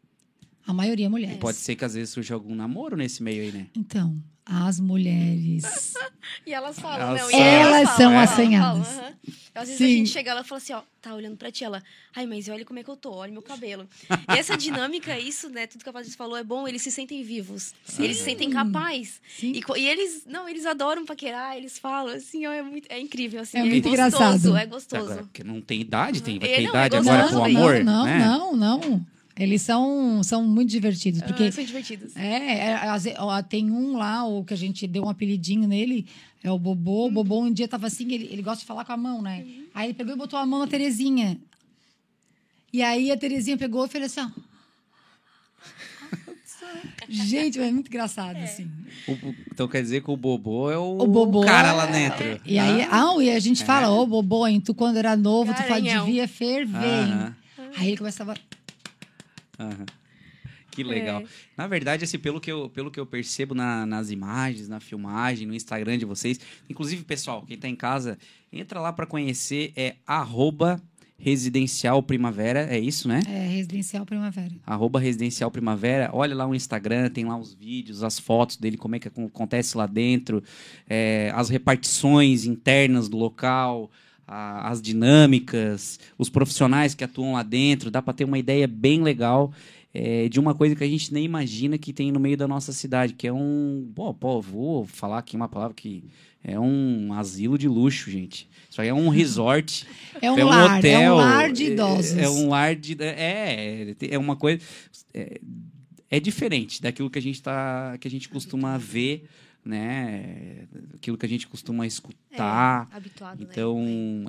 A maioria é mulher. Pode ser que às vezes surja algum namoro nesse meio aí, né? Então, as mulheres. (laughs) E elas falam, Elas não, e são- Elas falam, são falam, assanhadas. falam. Às vezes Sim. a gente chega lá e fala assim, ó, tá olhando pra ti, ela, ai, mas olha como é que eu tô, olha meu cabelo. E essa dinâmica, isso, né, tudo que a Patrícia falou é bom, eles se sentem vivos, eles se sentem capazes. Sim. E, e eles, não, eles adoram paquerar, eles falam, assim, ó, é, muito, é incrível, assim, É é, muito gostoso, engraçado. é gostoso. Agora, porque não tem idade, tem, vai É, ter não, idade é agora gostoso, pro bem. amor, não, né? não, não. Eles são, são muito divertidos. Porque Ah, são divertidos. É, é, ó, tem um lá, o que a gente deu um apelidinho nele, é o Bobô. Uhum. O Bobô um dia tava assim, ele, ele gosta de falar com a mão, né? Aí ele pegou e botou a mão na Terezinha. E aí a Terezinha pegou e fez assim, ó. Gente, é muito engraçado, assim. O- então quer dizer que o Bobô é o, O Bobô cara é- lá dentro. E aí, ah, e a gente fala, ô Bobô, hein, tu quando era novo, tu fa- Garanhão. devia ferver. hein?" Aham. Aí ele começava. Aham. Que legal. É. Na verdade, assim, pelo que eu, pelo que eu percebo na- nas imagens, na filmagem, no Instagram de vocês, inclusive, pessoal, quem tá em casa, entra lá para conhecer, é arroba residencial primavera, é isso, né? É, residencial primavera. arroba Residencial Primavera. Olha lá o Instagram, tem lá os vídeos, as fotos dele, como é que acon- acontece lá dentro, é, as repartições internas do local, a- as dinâmicas, os profissionais que atuam lá dentro. Dá para ter uma ideia bem legal é, de uma coisa que a gente nem imagina que tem no meio da nossa cidade, que é um. Pô, pô, vou falar aqui uma palavra que. É um asilo de luxo, gente. Isso aí é um (laughs) resort. É um, É um lar, hotel. é um lar de é- idosos. É, um lar de. É, é uma coisa. É, é diferente daquilo que a gente tá. que a gente costuma ver, né? Aquilo que a gente costuma escutar. É, habituado, né? Então,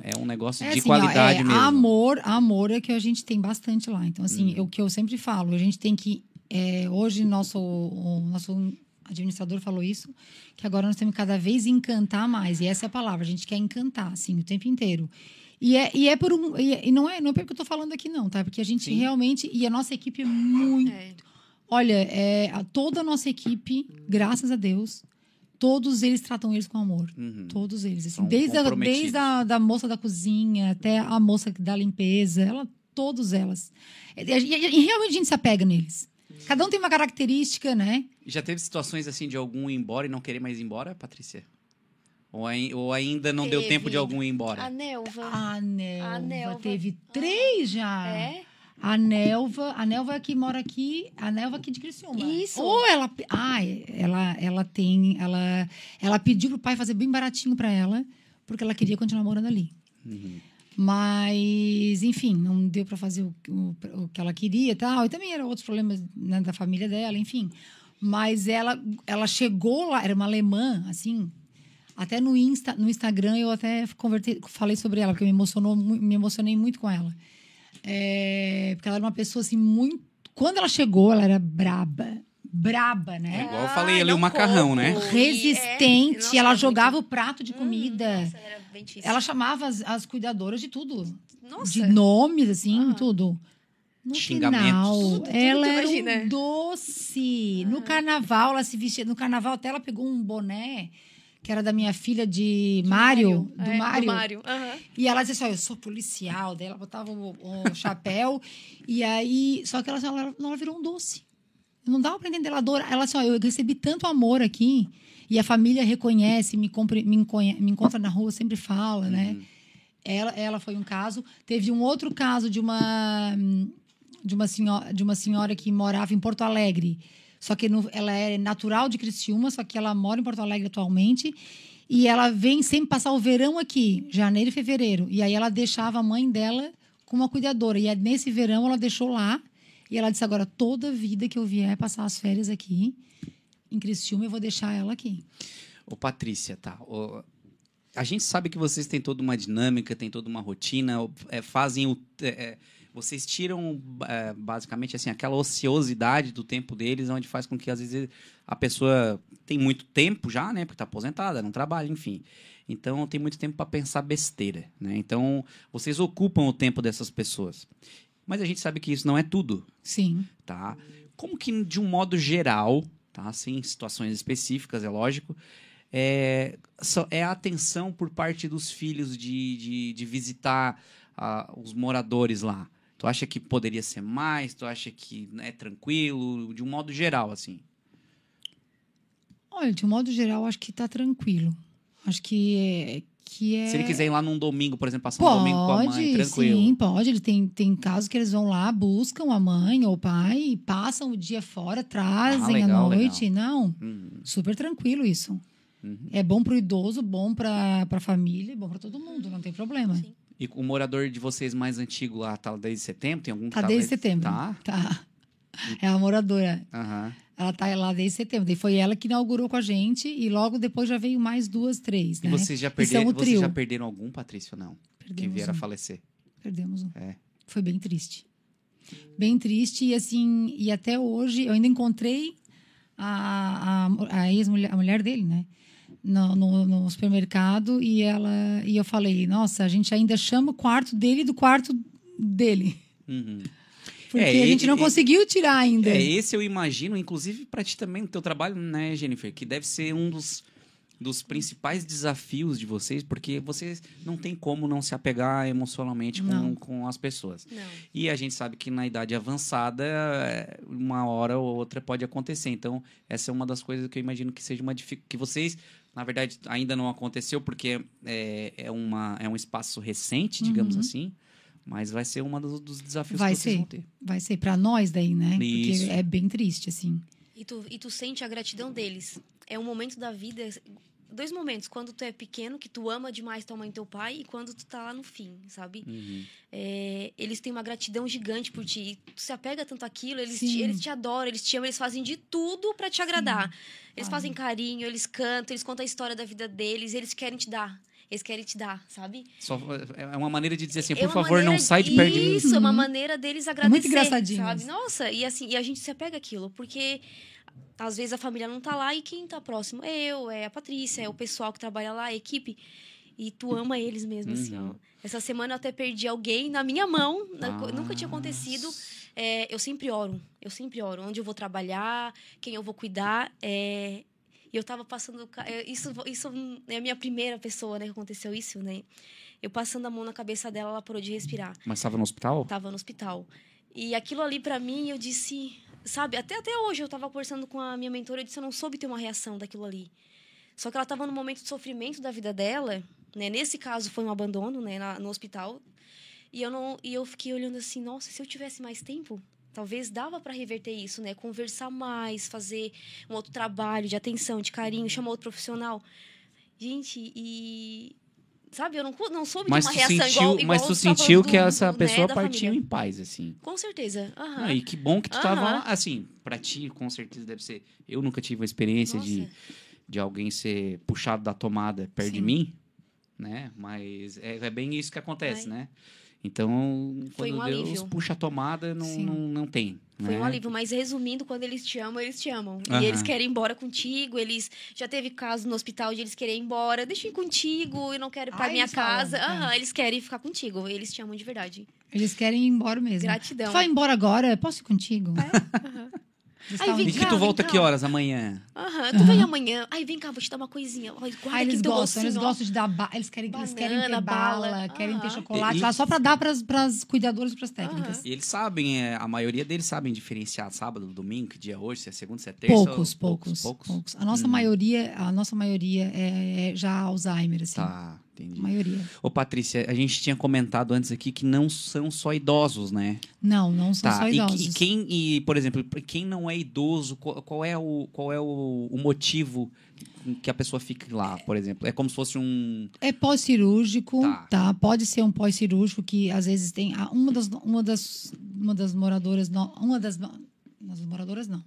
é um negócio É de assim, ó, qualidade é, mesmo. Amor, amor é que a gente tem bastante lá. Então, assim, é o que eu sempre falo, a gente tem que. é, hoje, nosso, o nosso administrador falou isso, que agora nós temos que cada vez encantar mais. E essa é a palavra, a gente quer encantar, assim, o tempo inteiro. E é, e é por um. E, é- e não é não é porque eu tô falando aqui, não, tá? Porque a gente Sim. realmente. E a nossa equipe é muito. É. Olha, é, a- toda a nossa equipe, graças a Deus, todos eles tratam eles com amor. Uhum. Todos eles. Assim, desde a, desde a da moça da cozinha até a moça da limpeza, ela, todos elas. E, e- e realmente a gente se apega neles. Cada um tem uma característica, né? Já teve situações assim de algum ir embora e não querer mais ir embora, Patrícia? Ou, ai- ou ainda não deu Teve. tempo de algum ir embora? A Nelva. A Nelva, A Nelva. teve três já. É? A Nelva, a Nelva que mora aqui, a Nelva aqui de Criciúma. Isso. Ou ela, ah, ela, ela tem, ela, ela pediu pro pai fazer bem baratinho para ela, porque ela queria continuar morando ali. Uhum. Mas, enfim, não deu para fazer o, o, o que ela queria e tal. E também eram outros problemas né, da família dela, enfim. Mas ela, ela chegou lá, era uma alemã, assim. Até no, Insta, no Instagram eu até convertei, falei sobre ela, porque me emocionou, me emocionei muito com ela. É, porque ela era uma pessoa assim muito. Quando ela chegou, ela era braba. Braba, É né? igual eu falei ali, o macarrão, né? Resistente, é- nossa, ela jogava muito- o prato de Hum, comida. nossa, era bem difícil. Ela chamava as, as cuidadoras de tudo. Nossa. De nomes, assim, Aham. tudo. No Xingamentos. final, Tudo, tudo ela era imagina. um doce. No carnaval, ela se vestia. No carnaval, até ela pegou um boné que era da minha filha de, Mário, do é, Mário. Do Mário. aham. E ela dizia assim: eu sou policial. Daí ela botava o, o (laughs) chapéu. e aí. Só que ela, ela, ela virou um doce. Não dava pra entender. Ela adora. Ela assim: ó, eu recebi tanto amor aqui. E a família reconhece, me, compre, me, me encontra na rua, sempre fala, né? Ela, ela foi um caso. Teve um outro caso de uma de uma senhora, de uma senhora que morava em Porto Alegre. Só que no- ela é natural de Criciúma, só que ela mora em Porto Alegre atualmente. E ela vem sempre passar o verão aqui, janeiro e fevereiro. E aí ela deixava a mãe dela com uma cuidadora. E aí, nesse verão ela deixou lá. E ela disse: agora, toda vida que eu vier passar as férias aqui, em Criciúma, eu vou deixar ela aqui. Ô, Patrícia, tá. Ô, a gente sabe que vocês têm toda uma dinâmica, tem toda uma rotina, é, fazem o. é, é, vocês tiram é, basicamente assim aquela ociosidade do tempo deles, onde faz com que às vezes a pessoa tem muito tempo já, né? Porque tá aposentada, não trabalha, enfim. Então tem muito tempo para pensar besteira, né? Então vocês ocupam o tempo dessas pessoas. Mas a gente sabe que isso não é tudo, Sim. tá? Como que, de um modo geral, tá? Sem situações específicas, é lógico, é, é a atenção por parte dos filhos de, de, de visitar ah, os moradores lá. Tu acha que poderia ser mais? Tu acha que é tranquilo? De um modo geral, assim. Olha, de um modo geral, acho que tá tranquilo. Acho que é. Que é... Se ele quiser ir lá num domingo, por exemplo, passar um domingo com a mãe, tranquilo. Sim, pode. Ele tem, tem casos que eles vão lá, buscam a mãe ou o pai, passam o dia fora, trazem Ah, legal, à noite. Não, Hum, super tranquilo isso. Uhum. É bom pro idoso, bom pra, pra família, bom pra todo mundo, não tem problema. Sim. E o morador de vocês mais antigo lá tá desde setembro? Tem algum que Tá desde desde- setembro. Tá? Tá. É a moradora. Aham. Ela tá lá desde setembro. Daí foi ela que inaugurou com a gente e logo depois já veio mais duas, três, E né? vocês já, são perderam, o vocês trio. já perderam algum, Patrícia, ou não? Que Perdemos vieram a um. falecer. Perdemos um. É. Foi bem triste. Bem triste e assim, e até hoje eu ainda encontrei a, a, a ex-mulher, a mulher dele, né? No, no, no supermercado e ela e eu falei, nossa, a gente ainda chama o quarto dele do quarto dele. Uhum. Porque É, a gente e- não e- conseguiu tirar ainda. É, esse eu imagino, inclusive para ti também, no teu trabalho, né, Jennifer? Que deve ser um dos, dos principais desafios de vocês, porque vocês não tem como não se apegar emocionalmente com, Não. com as pessoas. Não. E a gente sabe que na idade avançada, é, uma hora ou outra pode acontecer. Então, essa é uma das coisas que eu imagino que seja uma dificuldade. Que vocês, na verdade, ainda não aconteceu, porque é, é, uma, é um espaço recente, digamos Uhum. assim. Mas vai ser um dos, dos desafios Vai que vocês ser. vão ter. Vai ser pra nós daí, né? Isso. Porque é bem triste, assim. E tu, e tu sente a gratidão deles. É um momento da vida. Dois momentos. Quando tu é pequeno, que tu ama demais tua mãe e teu pai, e quando tu tá lá no fim, sabe? Uhum. É, eles têm uma gratidão gigante por ti. E tu se apega tanto àquilo, eles Sim. te, eles te adoram, eles te amam, eles fazem de tudo pra te agradar. Eles Fazem. fazem carinho, eles cantam, eles contam a história da vida deles, eles querem te dar. Eles querem te dar, sabe? Só, é uma maneira de dizer assim, É por uma favor, não sai de perto de mim. Isso, é uma Uhum. maneira deles agradecer. engraçadinho Sabe? Nossa, e assim, e a gente se apega àquilo, porque às vezes a família não tá lá e quem tá próximo é eu, é a Patrícia, é o pessoal que trabalha lá, a equipe. E tu ama eles mesmo, assim, Uhum. ó. Essa semana eu até perdi alguém na minha mão, Ah. nunca tinha acontecido. É, eu sempre oro, eu sempre oro. Onde eu vou trabalhar, quem eu vou cuidar. é, E eu tava passando. é, Isso, isso é a minha primeira pessoa, né, que aconteceu isso, né? Eu passando a mão na cabeça dela, ela parou de respirar. Mas estava no hospital? Tava no hospital. E aquilo ali pra mim, eu disse, sabe, até até hoje eu tava conversando com a minha mentora, eu disse, eu não soube ter uma reação daquilo ali. Só que ela tava num momento de sofrimento da vida dela, né? Nesse caso foi um abandono, né, na- no hospital. E eu não, e eu fiquei olhando assim, nossa, se eu tivesse mais tempo, talvez dava pra reverter isso, né? Conversar mais, fazer um outro trabalho de atenção, de carinho, chamar outro profissional. Gente, e sabe? Eu não, não soube Mas de uma reação sentiu, igual, igual mas tu você tá sentiu que do- essa do, pessoa né, partiu em paz, assim. Com certeza. Aham. Ah, e que bom que tu tava Aham. lá. Assim, pra ti, com certeza deve ser. Eu nunca tive uma experiência de, Nossa. de alguém ser puxado da tomada perto de Sim. mim, né? Mas é, é bem isso que acontece, Ai. né? Então, quando um Deus alívio. puxa a tomada, não, não, não tem. Foi né? um alívio, mas resumindo, quando eles te amam, eles te amam. E eles querem ir embora contigo, eles já teve caso no hospital de eles querem ir embora, deixa eu ir contigo, eu não quero ir pra Ah, minha eles falam, casa. é. Aham, eles querem ficar contigo, eles te amam de verdade. Eles querem ir embora mesmo. Gratidão. Vai embora agora? Posso ir contigo? (laughs) Aham. Eles Aí vem E dizendo- que cá, tu volta cá. que horas amanhã? Aham, tu vem amanhã. Aí vem cá, vou te dar uma coisinha. Olha, guarda aqui eles gostam, eles docinho, ó. gostam de dar bala. Eles querem, eles querem ter Banana, bala, bala. querem ter chocolate E- lá, só pra dar pras, pras cuidadoras e pras técnicas. E eles sabem, é, a maioria deles sabem diferenciar sábado, domingo, que dia é hoje, se é segunda, se é terça. Poucos, ou- poucos, poucos. poucos. A nossa Hum. maioria, a nossa maioria é, é já Alzheimer, assim. Tá, A entendi. maioria. Ô, Patrícia, a gente tinha comentado antes aqui que não são só idosos, né? Não, não são Tá, só e, idosos. e quem, e, por exemplo, quem não é idoso, qual, qual é, o, qual é o, o motivo que a pessoa fique lá, por exemplo? É como se fosse um. É pós-cirúrgico, Tá. tá. Pode ser um pós-cirúrgico que às vezes tem uma das uma das uma das moradoras, uma das das moradoras não.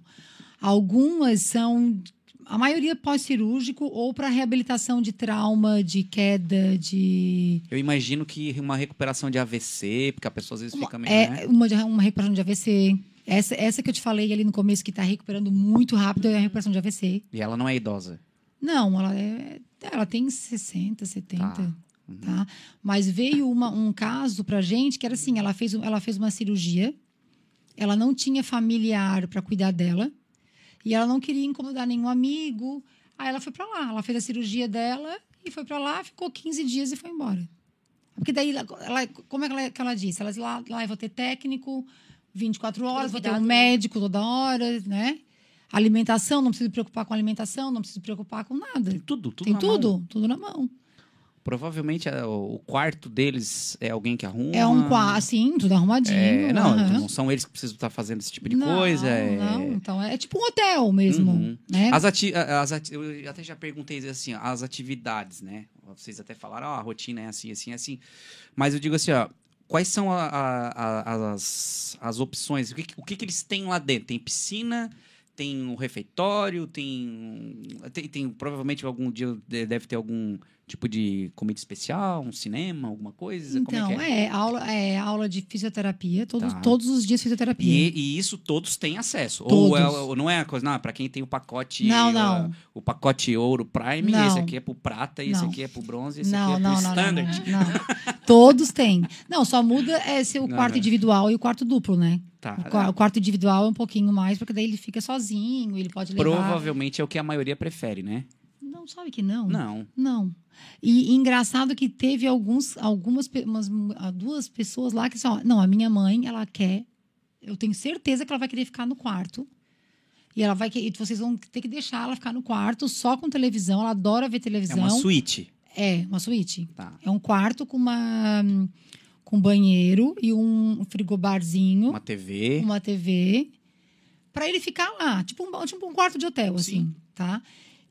Algumas são a maioria pós-cirúrgico ou para reabilitação de trauma, de queda, de Eu imagino que uma recuperação de AVC, porque a pessoa às vezes fica meio. é né? uma, uma recuperação de AVC. Essa, essa que eu te falei ali no começo que está recuperando muito rápido é a recuperação de AVC. E ela não é idosa. Não, ela é. Ela tem 60, 70. Tá. Tá. Mas veio uma- um caso pra gente que era assim: ela fez, ela fez uma cirurgia, ela não tinha familiar para cuidar dela, e ela não queria incomodar nenhum amigo. Aí ela foi pra lá, ela fez a cirurgia dela e foi pra lá, ficou 15 dias e foi embora. Porque daí, ela, como é que ela, que ela disse? Ela disse, lá, lá eu vou ter técnico 24 horas, vou ter um médico toda hora, né? Alimentação, não preciso me preocupar com alimentação, não preciso me preocupar com nada. Tem tudo, tudo Tem na mão. tudo, tudo na mão. Provavelmente é, o quarto deles é alguém que arruma. É um quarto, assim, tudo arrumadinho. É, não, aham. não são eles que precisam estar fazendo esse tipo de Não, coisa. é- Não, então é tipo um hotel mesmo, Uhum. né? As ati as ati eu até já perguntei assim, ó, as atividades, né? Vocês até falaram, ó, a rotina é assim, assim, assim. Mas eu digo assim, ó, quais são a- a- a- as, as opções? O, que- o que, que eles têm lá dentro? Tem piscina? Tem um refeitório? Tem, tem, tem provavelmente algum dia de- deve ter algum tipo de comida especial, um cinema, alguma coisa? Então, Como é é? é, aula, é aula de fisioterapia, todos, Tá. todos os dias fisioterapia. E, e isso todos têm acesso. Ou, Todos. é- ou não é a coisa, não, para quem tem o pacote. Não, uh, não. o pacote ouro Prime, Não. esse aqui é pro prata, esse Não. aqui é pro bronze, esse não, aqui é não, pro não, não, standard. não, não. Todos têm. Não, só muda é o quarto individual e o quarto duplo, né? Tá. O, qua- o quarto individual é um pouquinho mais, porque daí ele fica sozinho, ele pode levar... Provavelmente é o que a maioria prefere, né? Não, sabe que não? Não. Não. E, e engraçado que teve alguns, algumas, umas, ah, duas pessoas lá que só, não, a minha mãe, ela quer, eu tenho certeza que ela vai querer ficar no quarto. E ela vai e vocês vão ter que deixar ela ficar no quarto só com televisão. Ela adora ver É televisão. uma suíte. É, uma suíte. Tá. É um quarto com uma hum, com banheiro e um frigobarzinho, Uma TV. uma TV, para ele ficar lá, tipo um, tipo um quarto de hotel, assim, Sim. tá?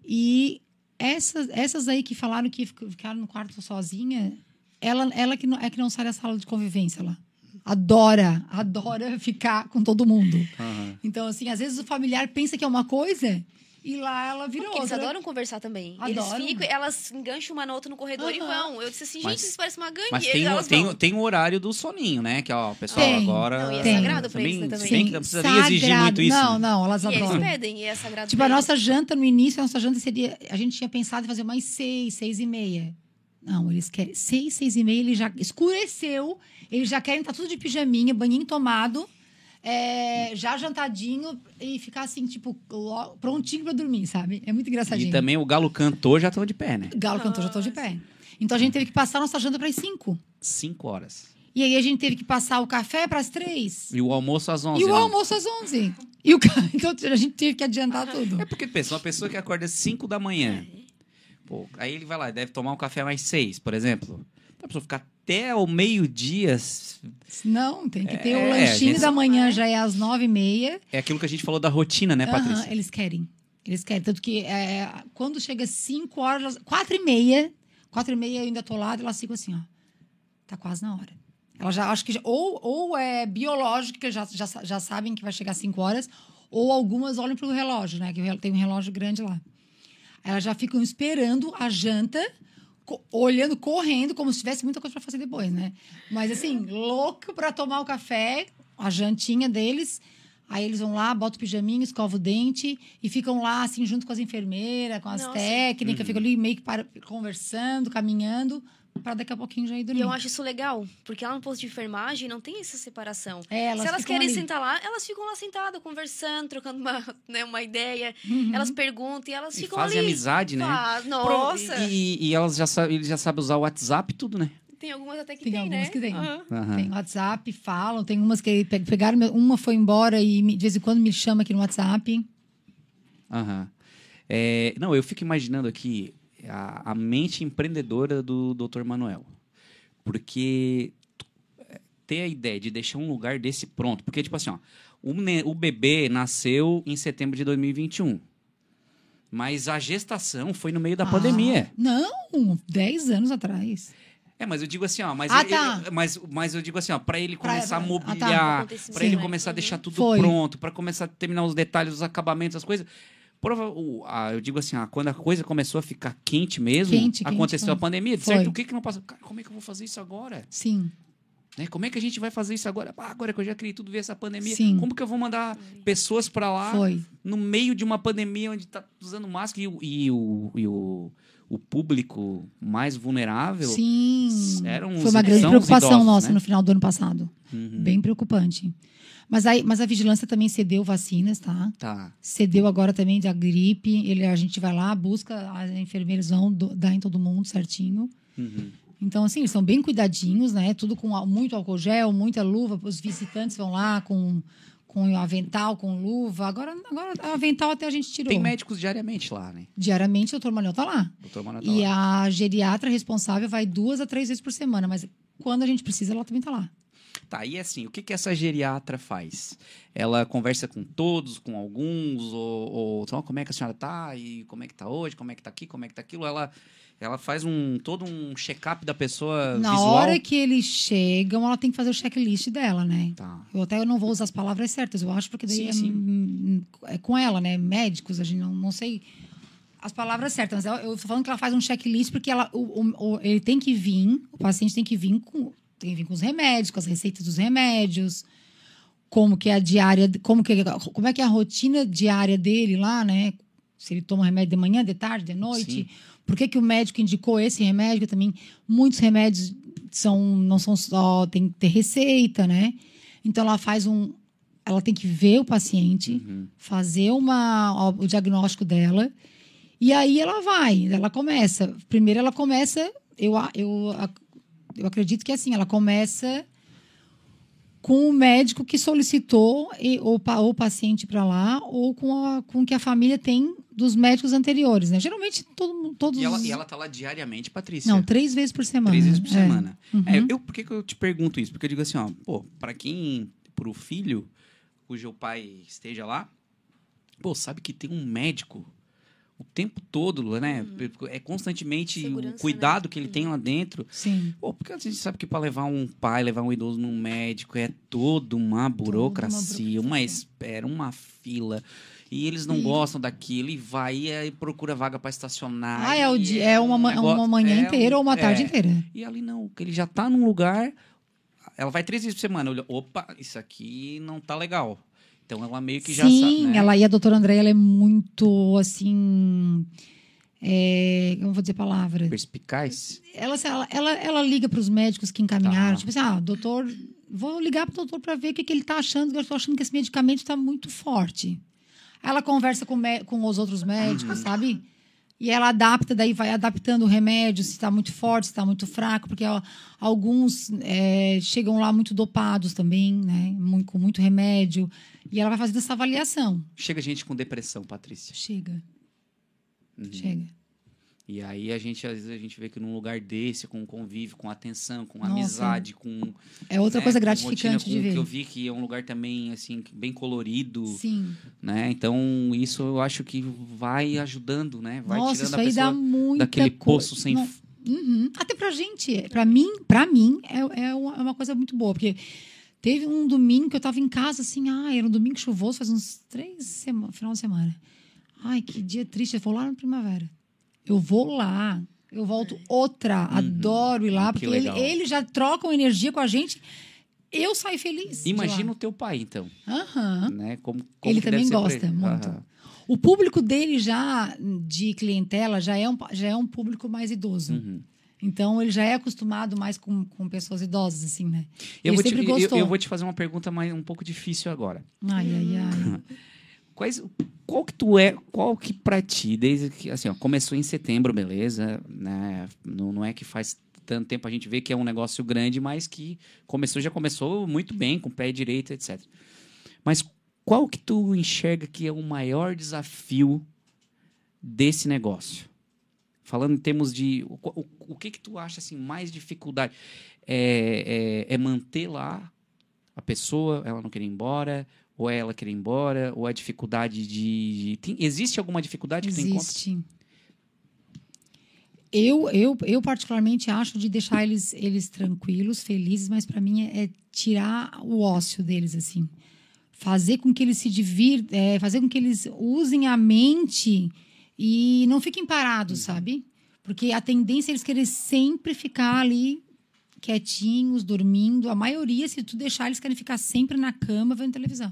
E essas, essas aí que falaram que fic- ficaram no quarto sozinha, ela, ela que não, é que não sai da sala de convivência lá. Adora, adora ficar com todo mundo. Aham. Então, assim, às vezes o familiar pensa que é uma coisa e lá ela virou Porque eles outra. adoram conversar também. Adoram. Eles ficam, elas engancham uma na outra no corredor e Aham. vão. Eu disse assim, gente, Mas- isso parece uma gangue. Mas E tem, o- elas tem, tem o horário do soninho, né? Que, ó, pessoal, Tem. agora. Não, e é Tem. sagrado pra eles, né, também. que não precisa nem exigir Sagrado. muito isso. Não, né? não, elas E eles adoram. pedem, e é sagrado Tipo, pra a eles. nossa janta no início, a nossa janta seria. A gente tinha pensado em fazer mais seis, seis e meia. Não, eles querem. Seis, seis e meia, ele já escureceu. Eles já querem estar tudo de pijaminha, banhinho tomado, é, já jantadinho e ficar assim, tipo, prontinho pra dormir, sabe? É muito engraçadinho. E também o galo cantor já estão de pé, né? Galo cantor, já tô de pé. Então a gente teve que passar a nossa janta para as cinco. Cinco horas. E aí a gente teve que passar o café para as três. E o almoço às onze. E o né? almoço às onze. E o (laughs) Então a gente teve que adiantar tudo. É porque pensa, uma pessoa que acorda às 5 da manhã. Pô, aí ele vai lá, deve tomar um café mais 6, por exemplo. A pessoa ficar até o meio-dia. Não, tem que ter É, o lanchinho gente- da manhã, já é às nove e meia. É aquilo que a gente falou da rotina, né, Patrícia? eles querem. Eles querem. Tanto que é, quando chega cinco horas, quatro e meia, quatro e meia eu ainda tô lá, elas ficam assim, ó. Tá quase na hora. Ela já, acho que já, ou, ou é biológico, que já, já, já sabem que vai chegar às 5 horas, ou algumas olham pro relógio, né? Que tem um relógio grande lá. Elas já ficam esperando a janta, olhando, correndo, como se tivesse muita coisa para fazer depois, né? Mas assim, louco para tomar o café, a jantinha deles. Aí eles vão lá, botam o pijaminho, escovam o dente e ficam lá, assim, junto com as enfermeiras, com as Nossa. técnicas, ficam ali meio que para, conversando, caminhando, para daqui a pouquinho já ir E dormir. eu acho isso legal, porque lá no posto de enfermagem não tem essa separação. É, elas Se elas ficam querem ali. sentar lá, elas ficam lá sentadas, conversando, trocando uma, (laughs) né, uma ideia. Uhum. Elas perguntam e elas E ficam fazem ali. amizade, né? Pro- nossa! E, e elas já sabem, eles já sabem usar o WhatsApp e tudo, né? Tem algumas até que Tem tem, algumas né? que tem. Aham. Tem WhatsApp, falam. Tem umas que pe- pegaram. Uma foi embora e me- de vez em quando me chama aqui no WhatsApp. Aham. É, não, eu fico imaginando aqui a, a mente empreendedora do Dr. Manuel. Porque ter a ideia de deixar um lugar desse pronto. Porque, tipo assim, ó, o, o bebê nasceu em setembro de 2021. Mas a gestação foi no meio da Ah, pandemia. Não, 10 anos atrás. É, mas eu digo assim, ó, mas, Ah, ele- tá. ele- mas, mas eu digo assim, ó, para ele Pra- começar a ah, tá. mobiliar, para ele começar a deixar tudo Foi. pronto, para começar a terminar os detalhes, os acabamentos, as coisas. Prova, eu digo assim, ó, quando a coisa começou a ficar quente mesmo, Quente, quente, aconteceu foi. a pandemia, certo? O que que não passa? Cara, como é que eu vou fazer isso agora? Sim. Né? Como é que a gente vai fazer isso agora? Ah, agora que eu já criei tudo, ver essa pandemia, Sim. como que eu vou mandar pessoas para lá Foi. no meio de uma pandemia onde tá usando máscara e, o- e o, e o, o público mais vulnerável Sim. eram Foi uma grande preocupação idosos, nossa né? no final do ano passado. Uhum. Bem preocupante. Mas, aí, mas a vigilância também cedeu vacinas, tá? Tá. Cedeu agora também da gripe. Ele, a gente vai lá, busca, as enfermeiras vão do- dar em todo mundo certinho. Uhum. Então, assim, eles são bem cuidadinhos, né? Tudo com muito álcool gel, muita luva. Os visitantes vão lá com, com avental, com luva. Agora, agora avental até a gente tirou. Tem médicos diariamente lá, né? Diariamente o doutor Manuel tá lá. Doutor Manuel tá E lá. a geriatra responsável vai duas a três vezes por semana, mas quando a gente precisa, ela também tá lá. Tá, e assim, o que, que essa geriatra faz? Ela conversa com todos, com alguns, ou, ou só como é que a senhora tá, e como é que tá hoje, como é que tá aqui, como é que tá aquilo. Ela, ela faz um todo um check-up da pessoa Na visual. hora que eles chegam, ela tem que fazer o checklist dela, né? Tá. Eu até não vou usar as palavras certas, eu acho, porque daí Sim, é, sim. é com ela, né? Médicos, a gente não, não sei as palavras certas, mas eu, eu tô falando que ela faz um checklist porque ela, o- o- ele tem que vir, o paciente tem que vir com, tem que vir com os remédios, com as receitas dos remédios, como que é a diária, como que como é que é a rotina diária dele lá, né? Se ele toma remédio de manhã, de tarde, de noite. Sim. Por que, que o médico indicou esse remédio? Também muitos remédios são não são só tem que ter receita, né? Então ela faz um ela tem que ver o paciente, Uhum. fazer uma, o diagnóstico dela e aí ela vai, ela começa. Primeiro ela começa, eu, eu, eu acredito que assim, ela começa com o médico que solicitou e, ou, ou o paciente para lá, ou com, a, com o que a família tem dos médicos anteriores, né? Geralmente todo, todos. E ela, os- e ela tá lá diariamente, Patrícia? Não, três vezes por semana. Três vezes por É. semana. Uhum. É, eu, por que, que eu te pergunto isso? Porque eu digo assim, ó, pô, pra quem, pro filho cujo pai esteja lá, pô, sabe que tem um médico o tempo todo, né? É constantemente o Segurança, cuidado né? que ele tem lá dentro. Sim. Pô, porque a gente sabe que para levar um pai, levar um idoso num médico é toda uma burocracia, uma, burocracia. espera, uma fila. E eles não E- gostam daquilo e vai e procura vaga para estacionar. Ah, é, o dia, é uma, um negócio- uma manhã é um- inteira ou uma tarde é. inteira. E ali não, que ele já tá num lugar. Ela vai três vezes por semana. Olha, opa, isso aqui não tá legal. Então ela meio que já Sim, sabe. Né? ela e a doutora Andréia, ela é muito, assim... É, como eu vou dizer a palavra? Perspicaz. Ela, ela, ela, ela liga para os médicos que encaminharam. Tá. Tipo assim, ah, doutor, vou ligar para o doutor para ver o que, que ele está achando. Eu estou achando que esse medicamento está muito forte. Aí Ela conversa com, com os outros médicos, Uhum. sabe? E ela adapta, daí vai adaptando o remédio, se está muito forte, se está muito fraco, porque ó, alguns é, chegam lá muito dopados também, né? Muito, com muito remédio. E ela vai fazendo essa avaliação. Chega gente com depressão, Patrícia. Chega, Uhum. chega. E aí a gente, às vezes, a gente vê que num lugar desse, com convívio, com atenção, com Nossa. amizade, com. É outra né, coisa gratificante rotina, de com- Que eu ver. vi que é um lugar também, assim, bem colorido, Sim. né? Então, isso eu acho que vai ajudando, né? Vai Nossa, tirando isso a aí pessoa dá muita daquele poço sem, Não, Uhum. Até pra gente, pra mim, pra mim, é, é uma é uma coisa muito boa, porque teve um domingo que eu tava em casa, assim, ah, era um domingo chuvoso, faz uns três semanas, final de semana. Ai, que dia triste, eu vou lá na primavera. Eu vou lá, eu volto outra, adoro ir lá, Que porque ele, legal. eles já trocam energia com a gente, eu saio feliz. Imagina o teu pai, então. Aham. Né? Como, como Ele também gosta muito. Aham. O público dele já de clientela já é um, já é um público mais idoso. Uhum. Então ele já é acostumado mais com, com pessoas idosas, assim, né? Eu, ele vou te, sempre eu- eu vou te fazer uma pergunta mais, um pouco difícil agora. Ai, ai, ai. (laughs) Quais, qual que tu é, qual que pra ti, desde que, assim, ó, começou em setembro, beleza, né, não, não é que faz tanto tempo a gente vê que é um negócio grande, mas que começou, já começou muito bem, com o pé direito, etc. Mas qual que tu enxerga que é o maior desafio desse negócio? Falando em termos de, o, o, o que que tu acha, assim, mais dificuldade? É, é, é manter lá a pessoa, ela não querer ir embora, ou é ela querer ir embora, ou a dificuldade de. tem- existe alguma dificuldade que tu encontra? Existe. Eu, eu, eu particularmente acho de deixar eles, eles tranquilos, felizes, mas para mim é, é tirar o ócio deles assim, fazer com que eles se divirtam, é, fazer com que eles usem a mente e não fiquem parados, sabe? Porque a tendência é eles querem sempre ficar ali quietinhos, dormindo. A maioria, se tu deixar, eles querem ficar sempre na cama vendo televisão.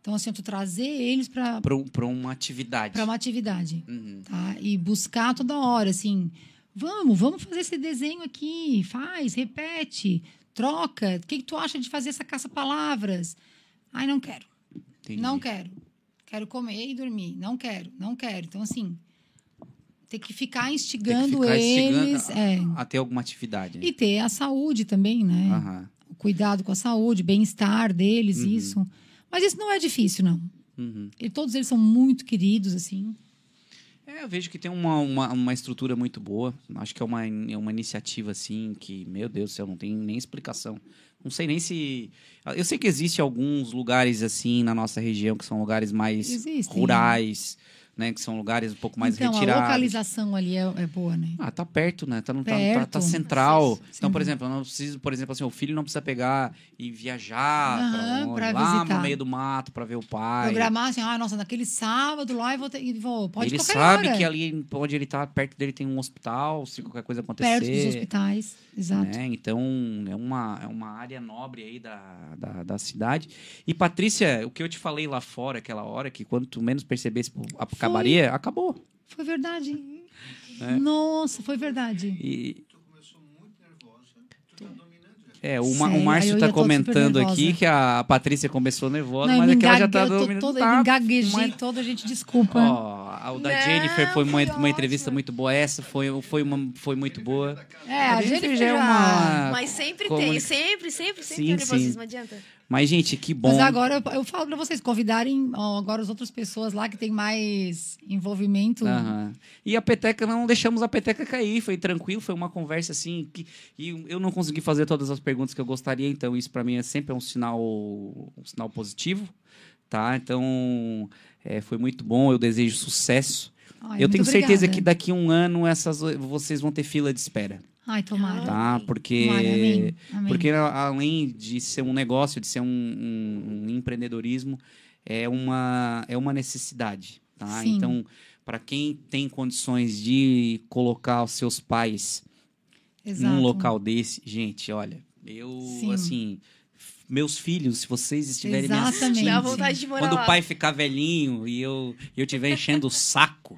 Então, assim, tu trazer eles para Pra, pra uma atividade. para uma atividade, Uhum. tá? E buscar toda hora, assim, vamos, vamos fazer esse desenho aqui, faz, repete, troca. O que, que tu acha de fazer essa caça-palavras? Ai, não quero, Entendi. não quero. Quero comer e dormir. Não quero, não quero. Então, assim, tem que ficar Tem que instigando ficar instigando eles. a, é. a ter alguma atividade. né? E ter a saúde também, né? Aham. O cuidado com a saúde, bem-estar deles, Uhum. isso. Mas isso não é difícil, não. Uhum. E todos eles são muito queridos, assim. É, eu vejo que tem uma, uma, uma estrutura muito boa. Acho que é uma, é uma iniciativa, assim, que, meu Deus do céu, não tem nem explicação. Não sei nem se. Eu sei que existe alguns lugares, assim, na nossa região, que são lugares mais Existem. rurais, né? Que são lugares um pouco mais então, retirados. a localização ali é, é boa, né? Ah, tá perto, né? Tá, no- tá- tá, Perto. tá central. Sim. Então, por exemplo, eu não preciso, por exemplo, assim, o filho não precisa pegar e viajar Aham, pra pra lá visitar. no meio do mato pra ver o pai. Programar assim, ah, nossa, naquele sábado lá eu vou ter. e Vou, pode ele sabe hora. que ali onde ele tá, perto dele tem um hospital, se qualquer coisa acontecer. Perto dos hospitais. Exato. né? Então, é uma, é uma área nobre aí da, da, da cidade. E, Patrícia, o que eu te falei lá fora, aquela hora, que quando tu menos percebesse, acabaria, acabou. Foi verdade. É. Nossa, foi verdade. E... É, o, Ma- o Márcio tá super comentando aqui que a Patrícia começou nervosa, Não, mas é que ela já tá tô dominando. toda, tá, eu engaguejei mas- toda, gente, desculpa. Ó, o da Não, Jennifer foi, foi uma entrevista muito boa. Essa foi, foi, uma, foi muito boa. é, a gente já é uma. Mas sempre comuni- tem, sempre, sempre, sempre Sim, tem sim. nervosismo, não adianta. Mas, gente, que bom. Mas agora eu, eu falo pra vocês convidarem ó, agora as outras pessoas lá que tem mais envolvimento. Aham. E a peteca, não deixamos a peteca cair, foi tranquilo, foi uma conversa assim. Que, e eu não consegui fazer todas as perguntas que eu gostaria, então isso para mim é sempre um sinal, um sinal positivo, tá? Então é, foi muito bom, eu desejo sucesso. Ai, eu tenho certeza obrigada. que daqui a um ano essas, vocês vão ter fila de espera, Ai, tomara. tá? Porque. Tomara, amém. amém. Porque além de ser um negócio, de ser um, um- um empreendedorismo, é uma, é uma necessidade. Tá? Sim. Então, para quem tem condições de colocar os seus pais Exato. num local desse, gente, olha, eu, Sim. assim, meus filhos, se vocês estiverem me Exatamente. assistindo, Dá vontade de morar quando lá. o pai ficar velhinho e eu e eu estiver enchendo o saco,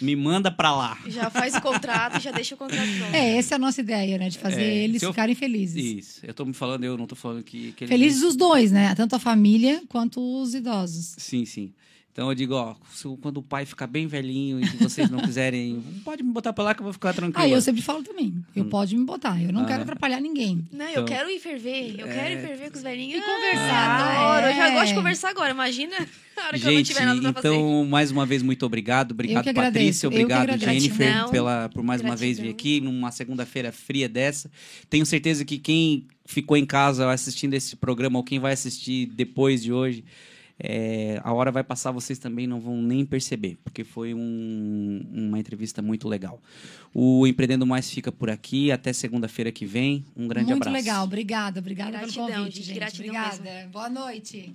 me manda pra lá. Já faz o contrato, já deixa o contrato pronto. É, essa é a nossa ideia, né? De fazer É, eles eu- ficarem felizes. Isso. Eu tô me falando, eu não tô falando que, que eles- Felizes os dois, né? Tanto a família quanto os idosos. Sim, sim. Então eu digo, ó, quando o pai ficar bem velhinho e vocês não quiserem, (laughs) pode me botar pra lá que eu vou ficar tranquilo. Ah, eu sempre falo também. Eu pode me botar. Eu não Hum. Ah. quero atrapalhar ninguém. Não, Então- eu quero ir ferver. Eu quero ir ferver com os velhinhos. E conversar, Adoro. Eu já é. gosto de conversar agora. Imagina a hora que eu não Gente, tiver nada pra fazer. então, mais uma vez, muito obrigado. Obrigado, Patrícia. Obrigado. Jennifer, Gratidão. pela, por mais uma vez vir Gratidão. aqui, numa segunda-feira fria dessa. Tenho certeza que quem ficou em casa assistindo esse programa, ou quem vai assistir depois de hoje, É, a hora vai passar, vocês também não vão nem perceber, porque foi um, uma entrevista muito legal. O Empreendendo Mais fica por aqui. Até segunda-feira que vem. Um grande Muito abraço. legal. Obrigada, obrigada Gratidão, pelo convite, gente, gente. gratidão Obrigada. Boa noite.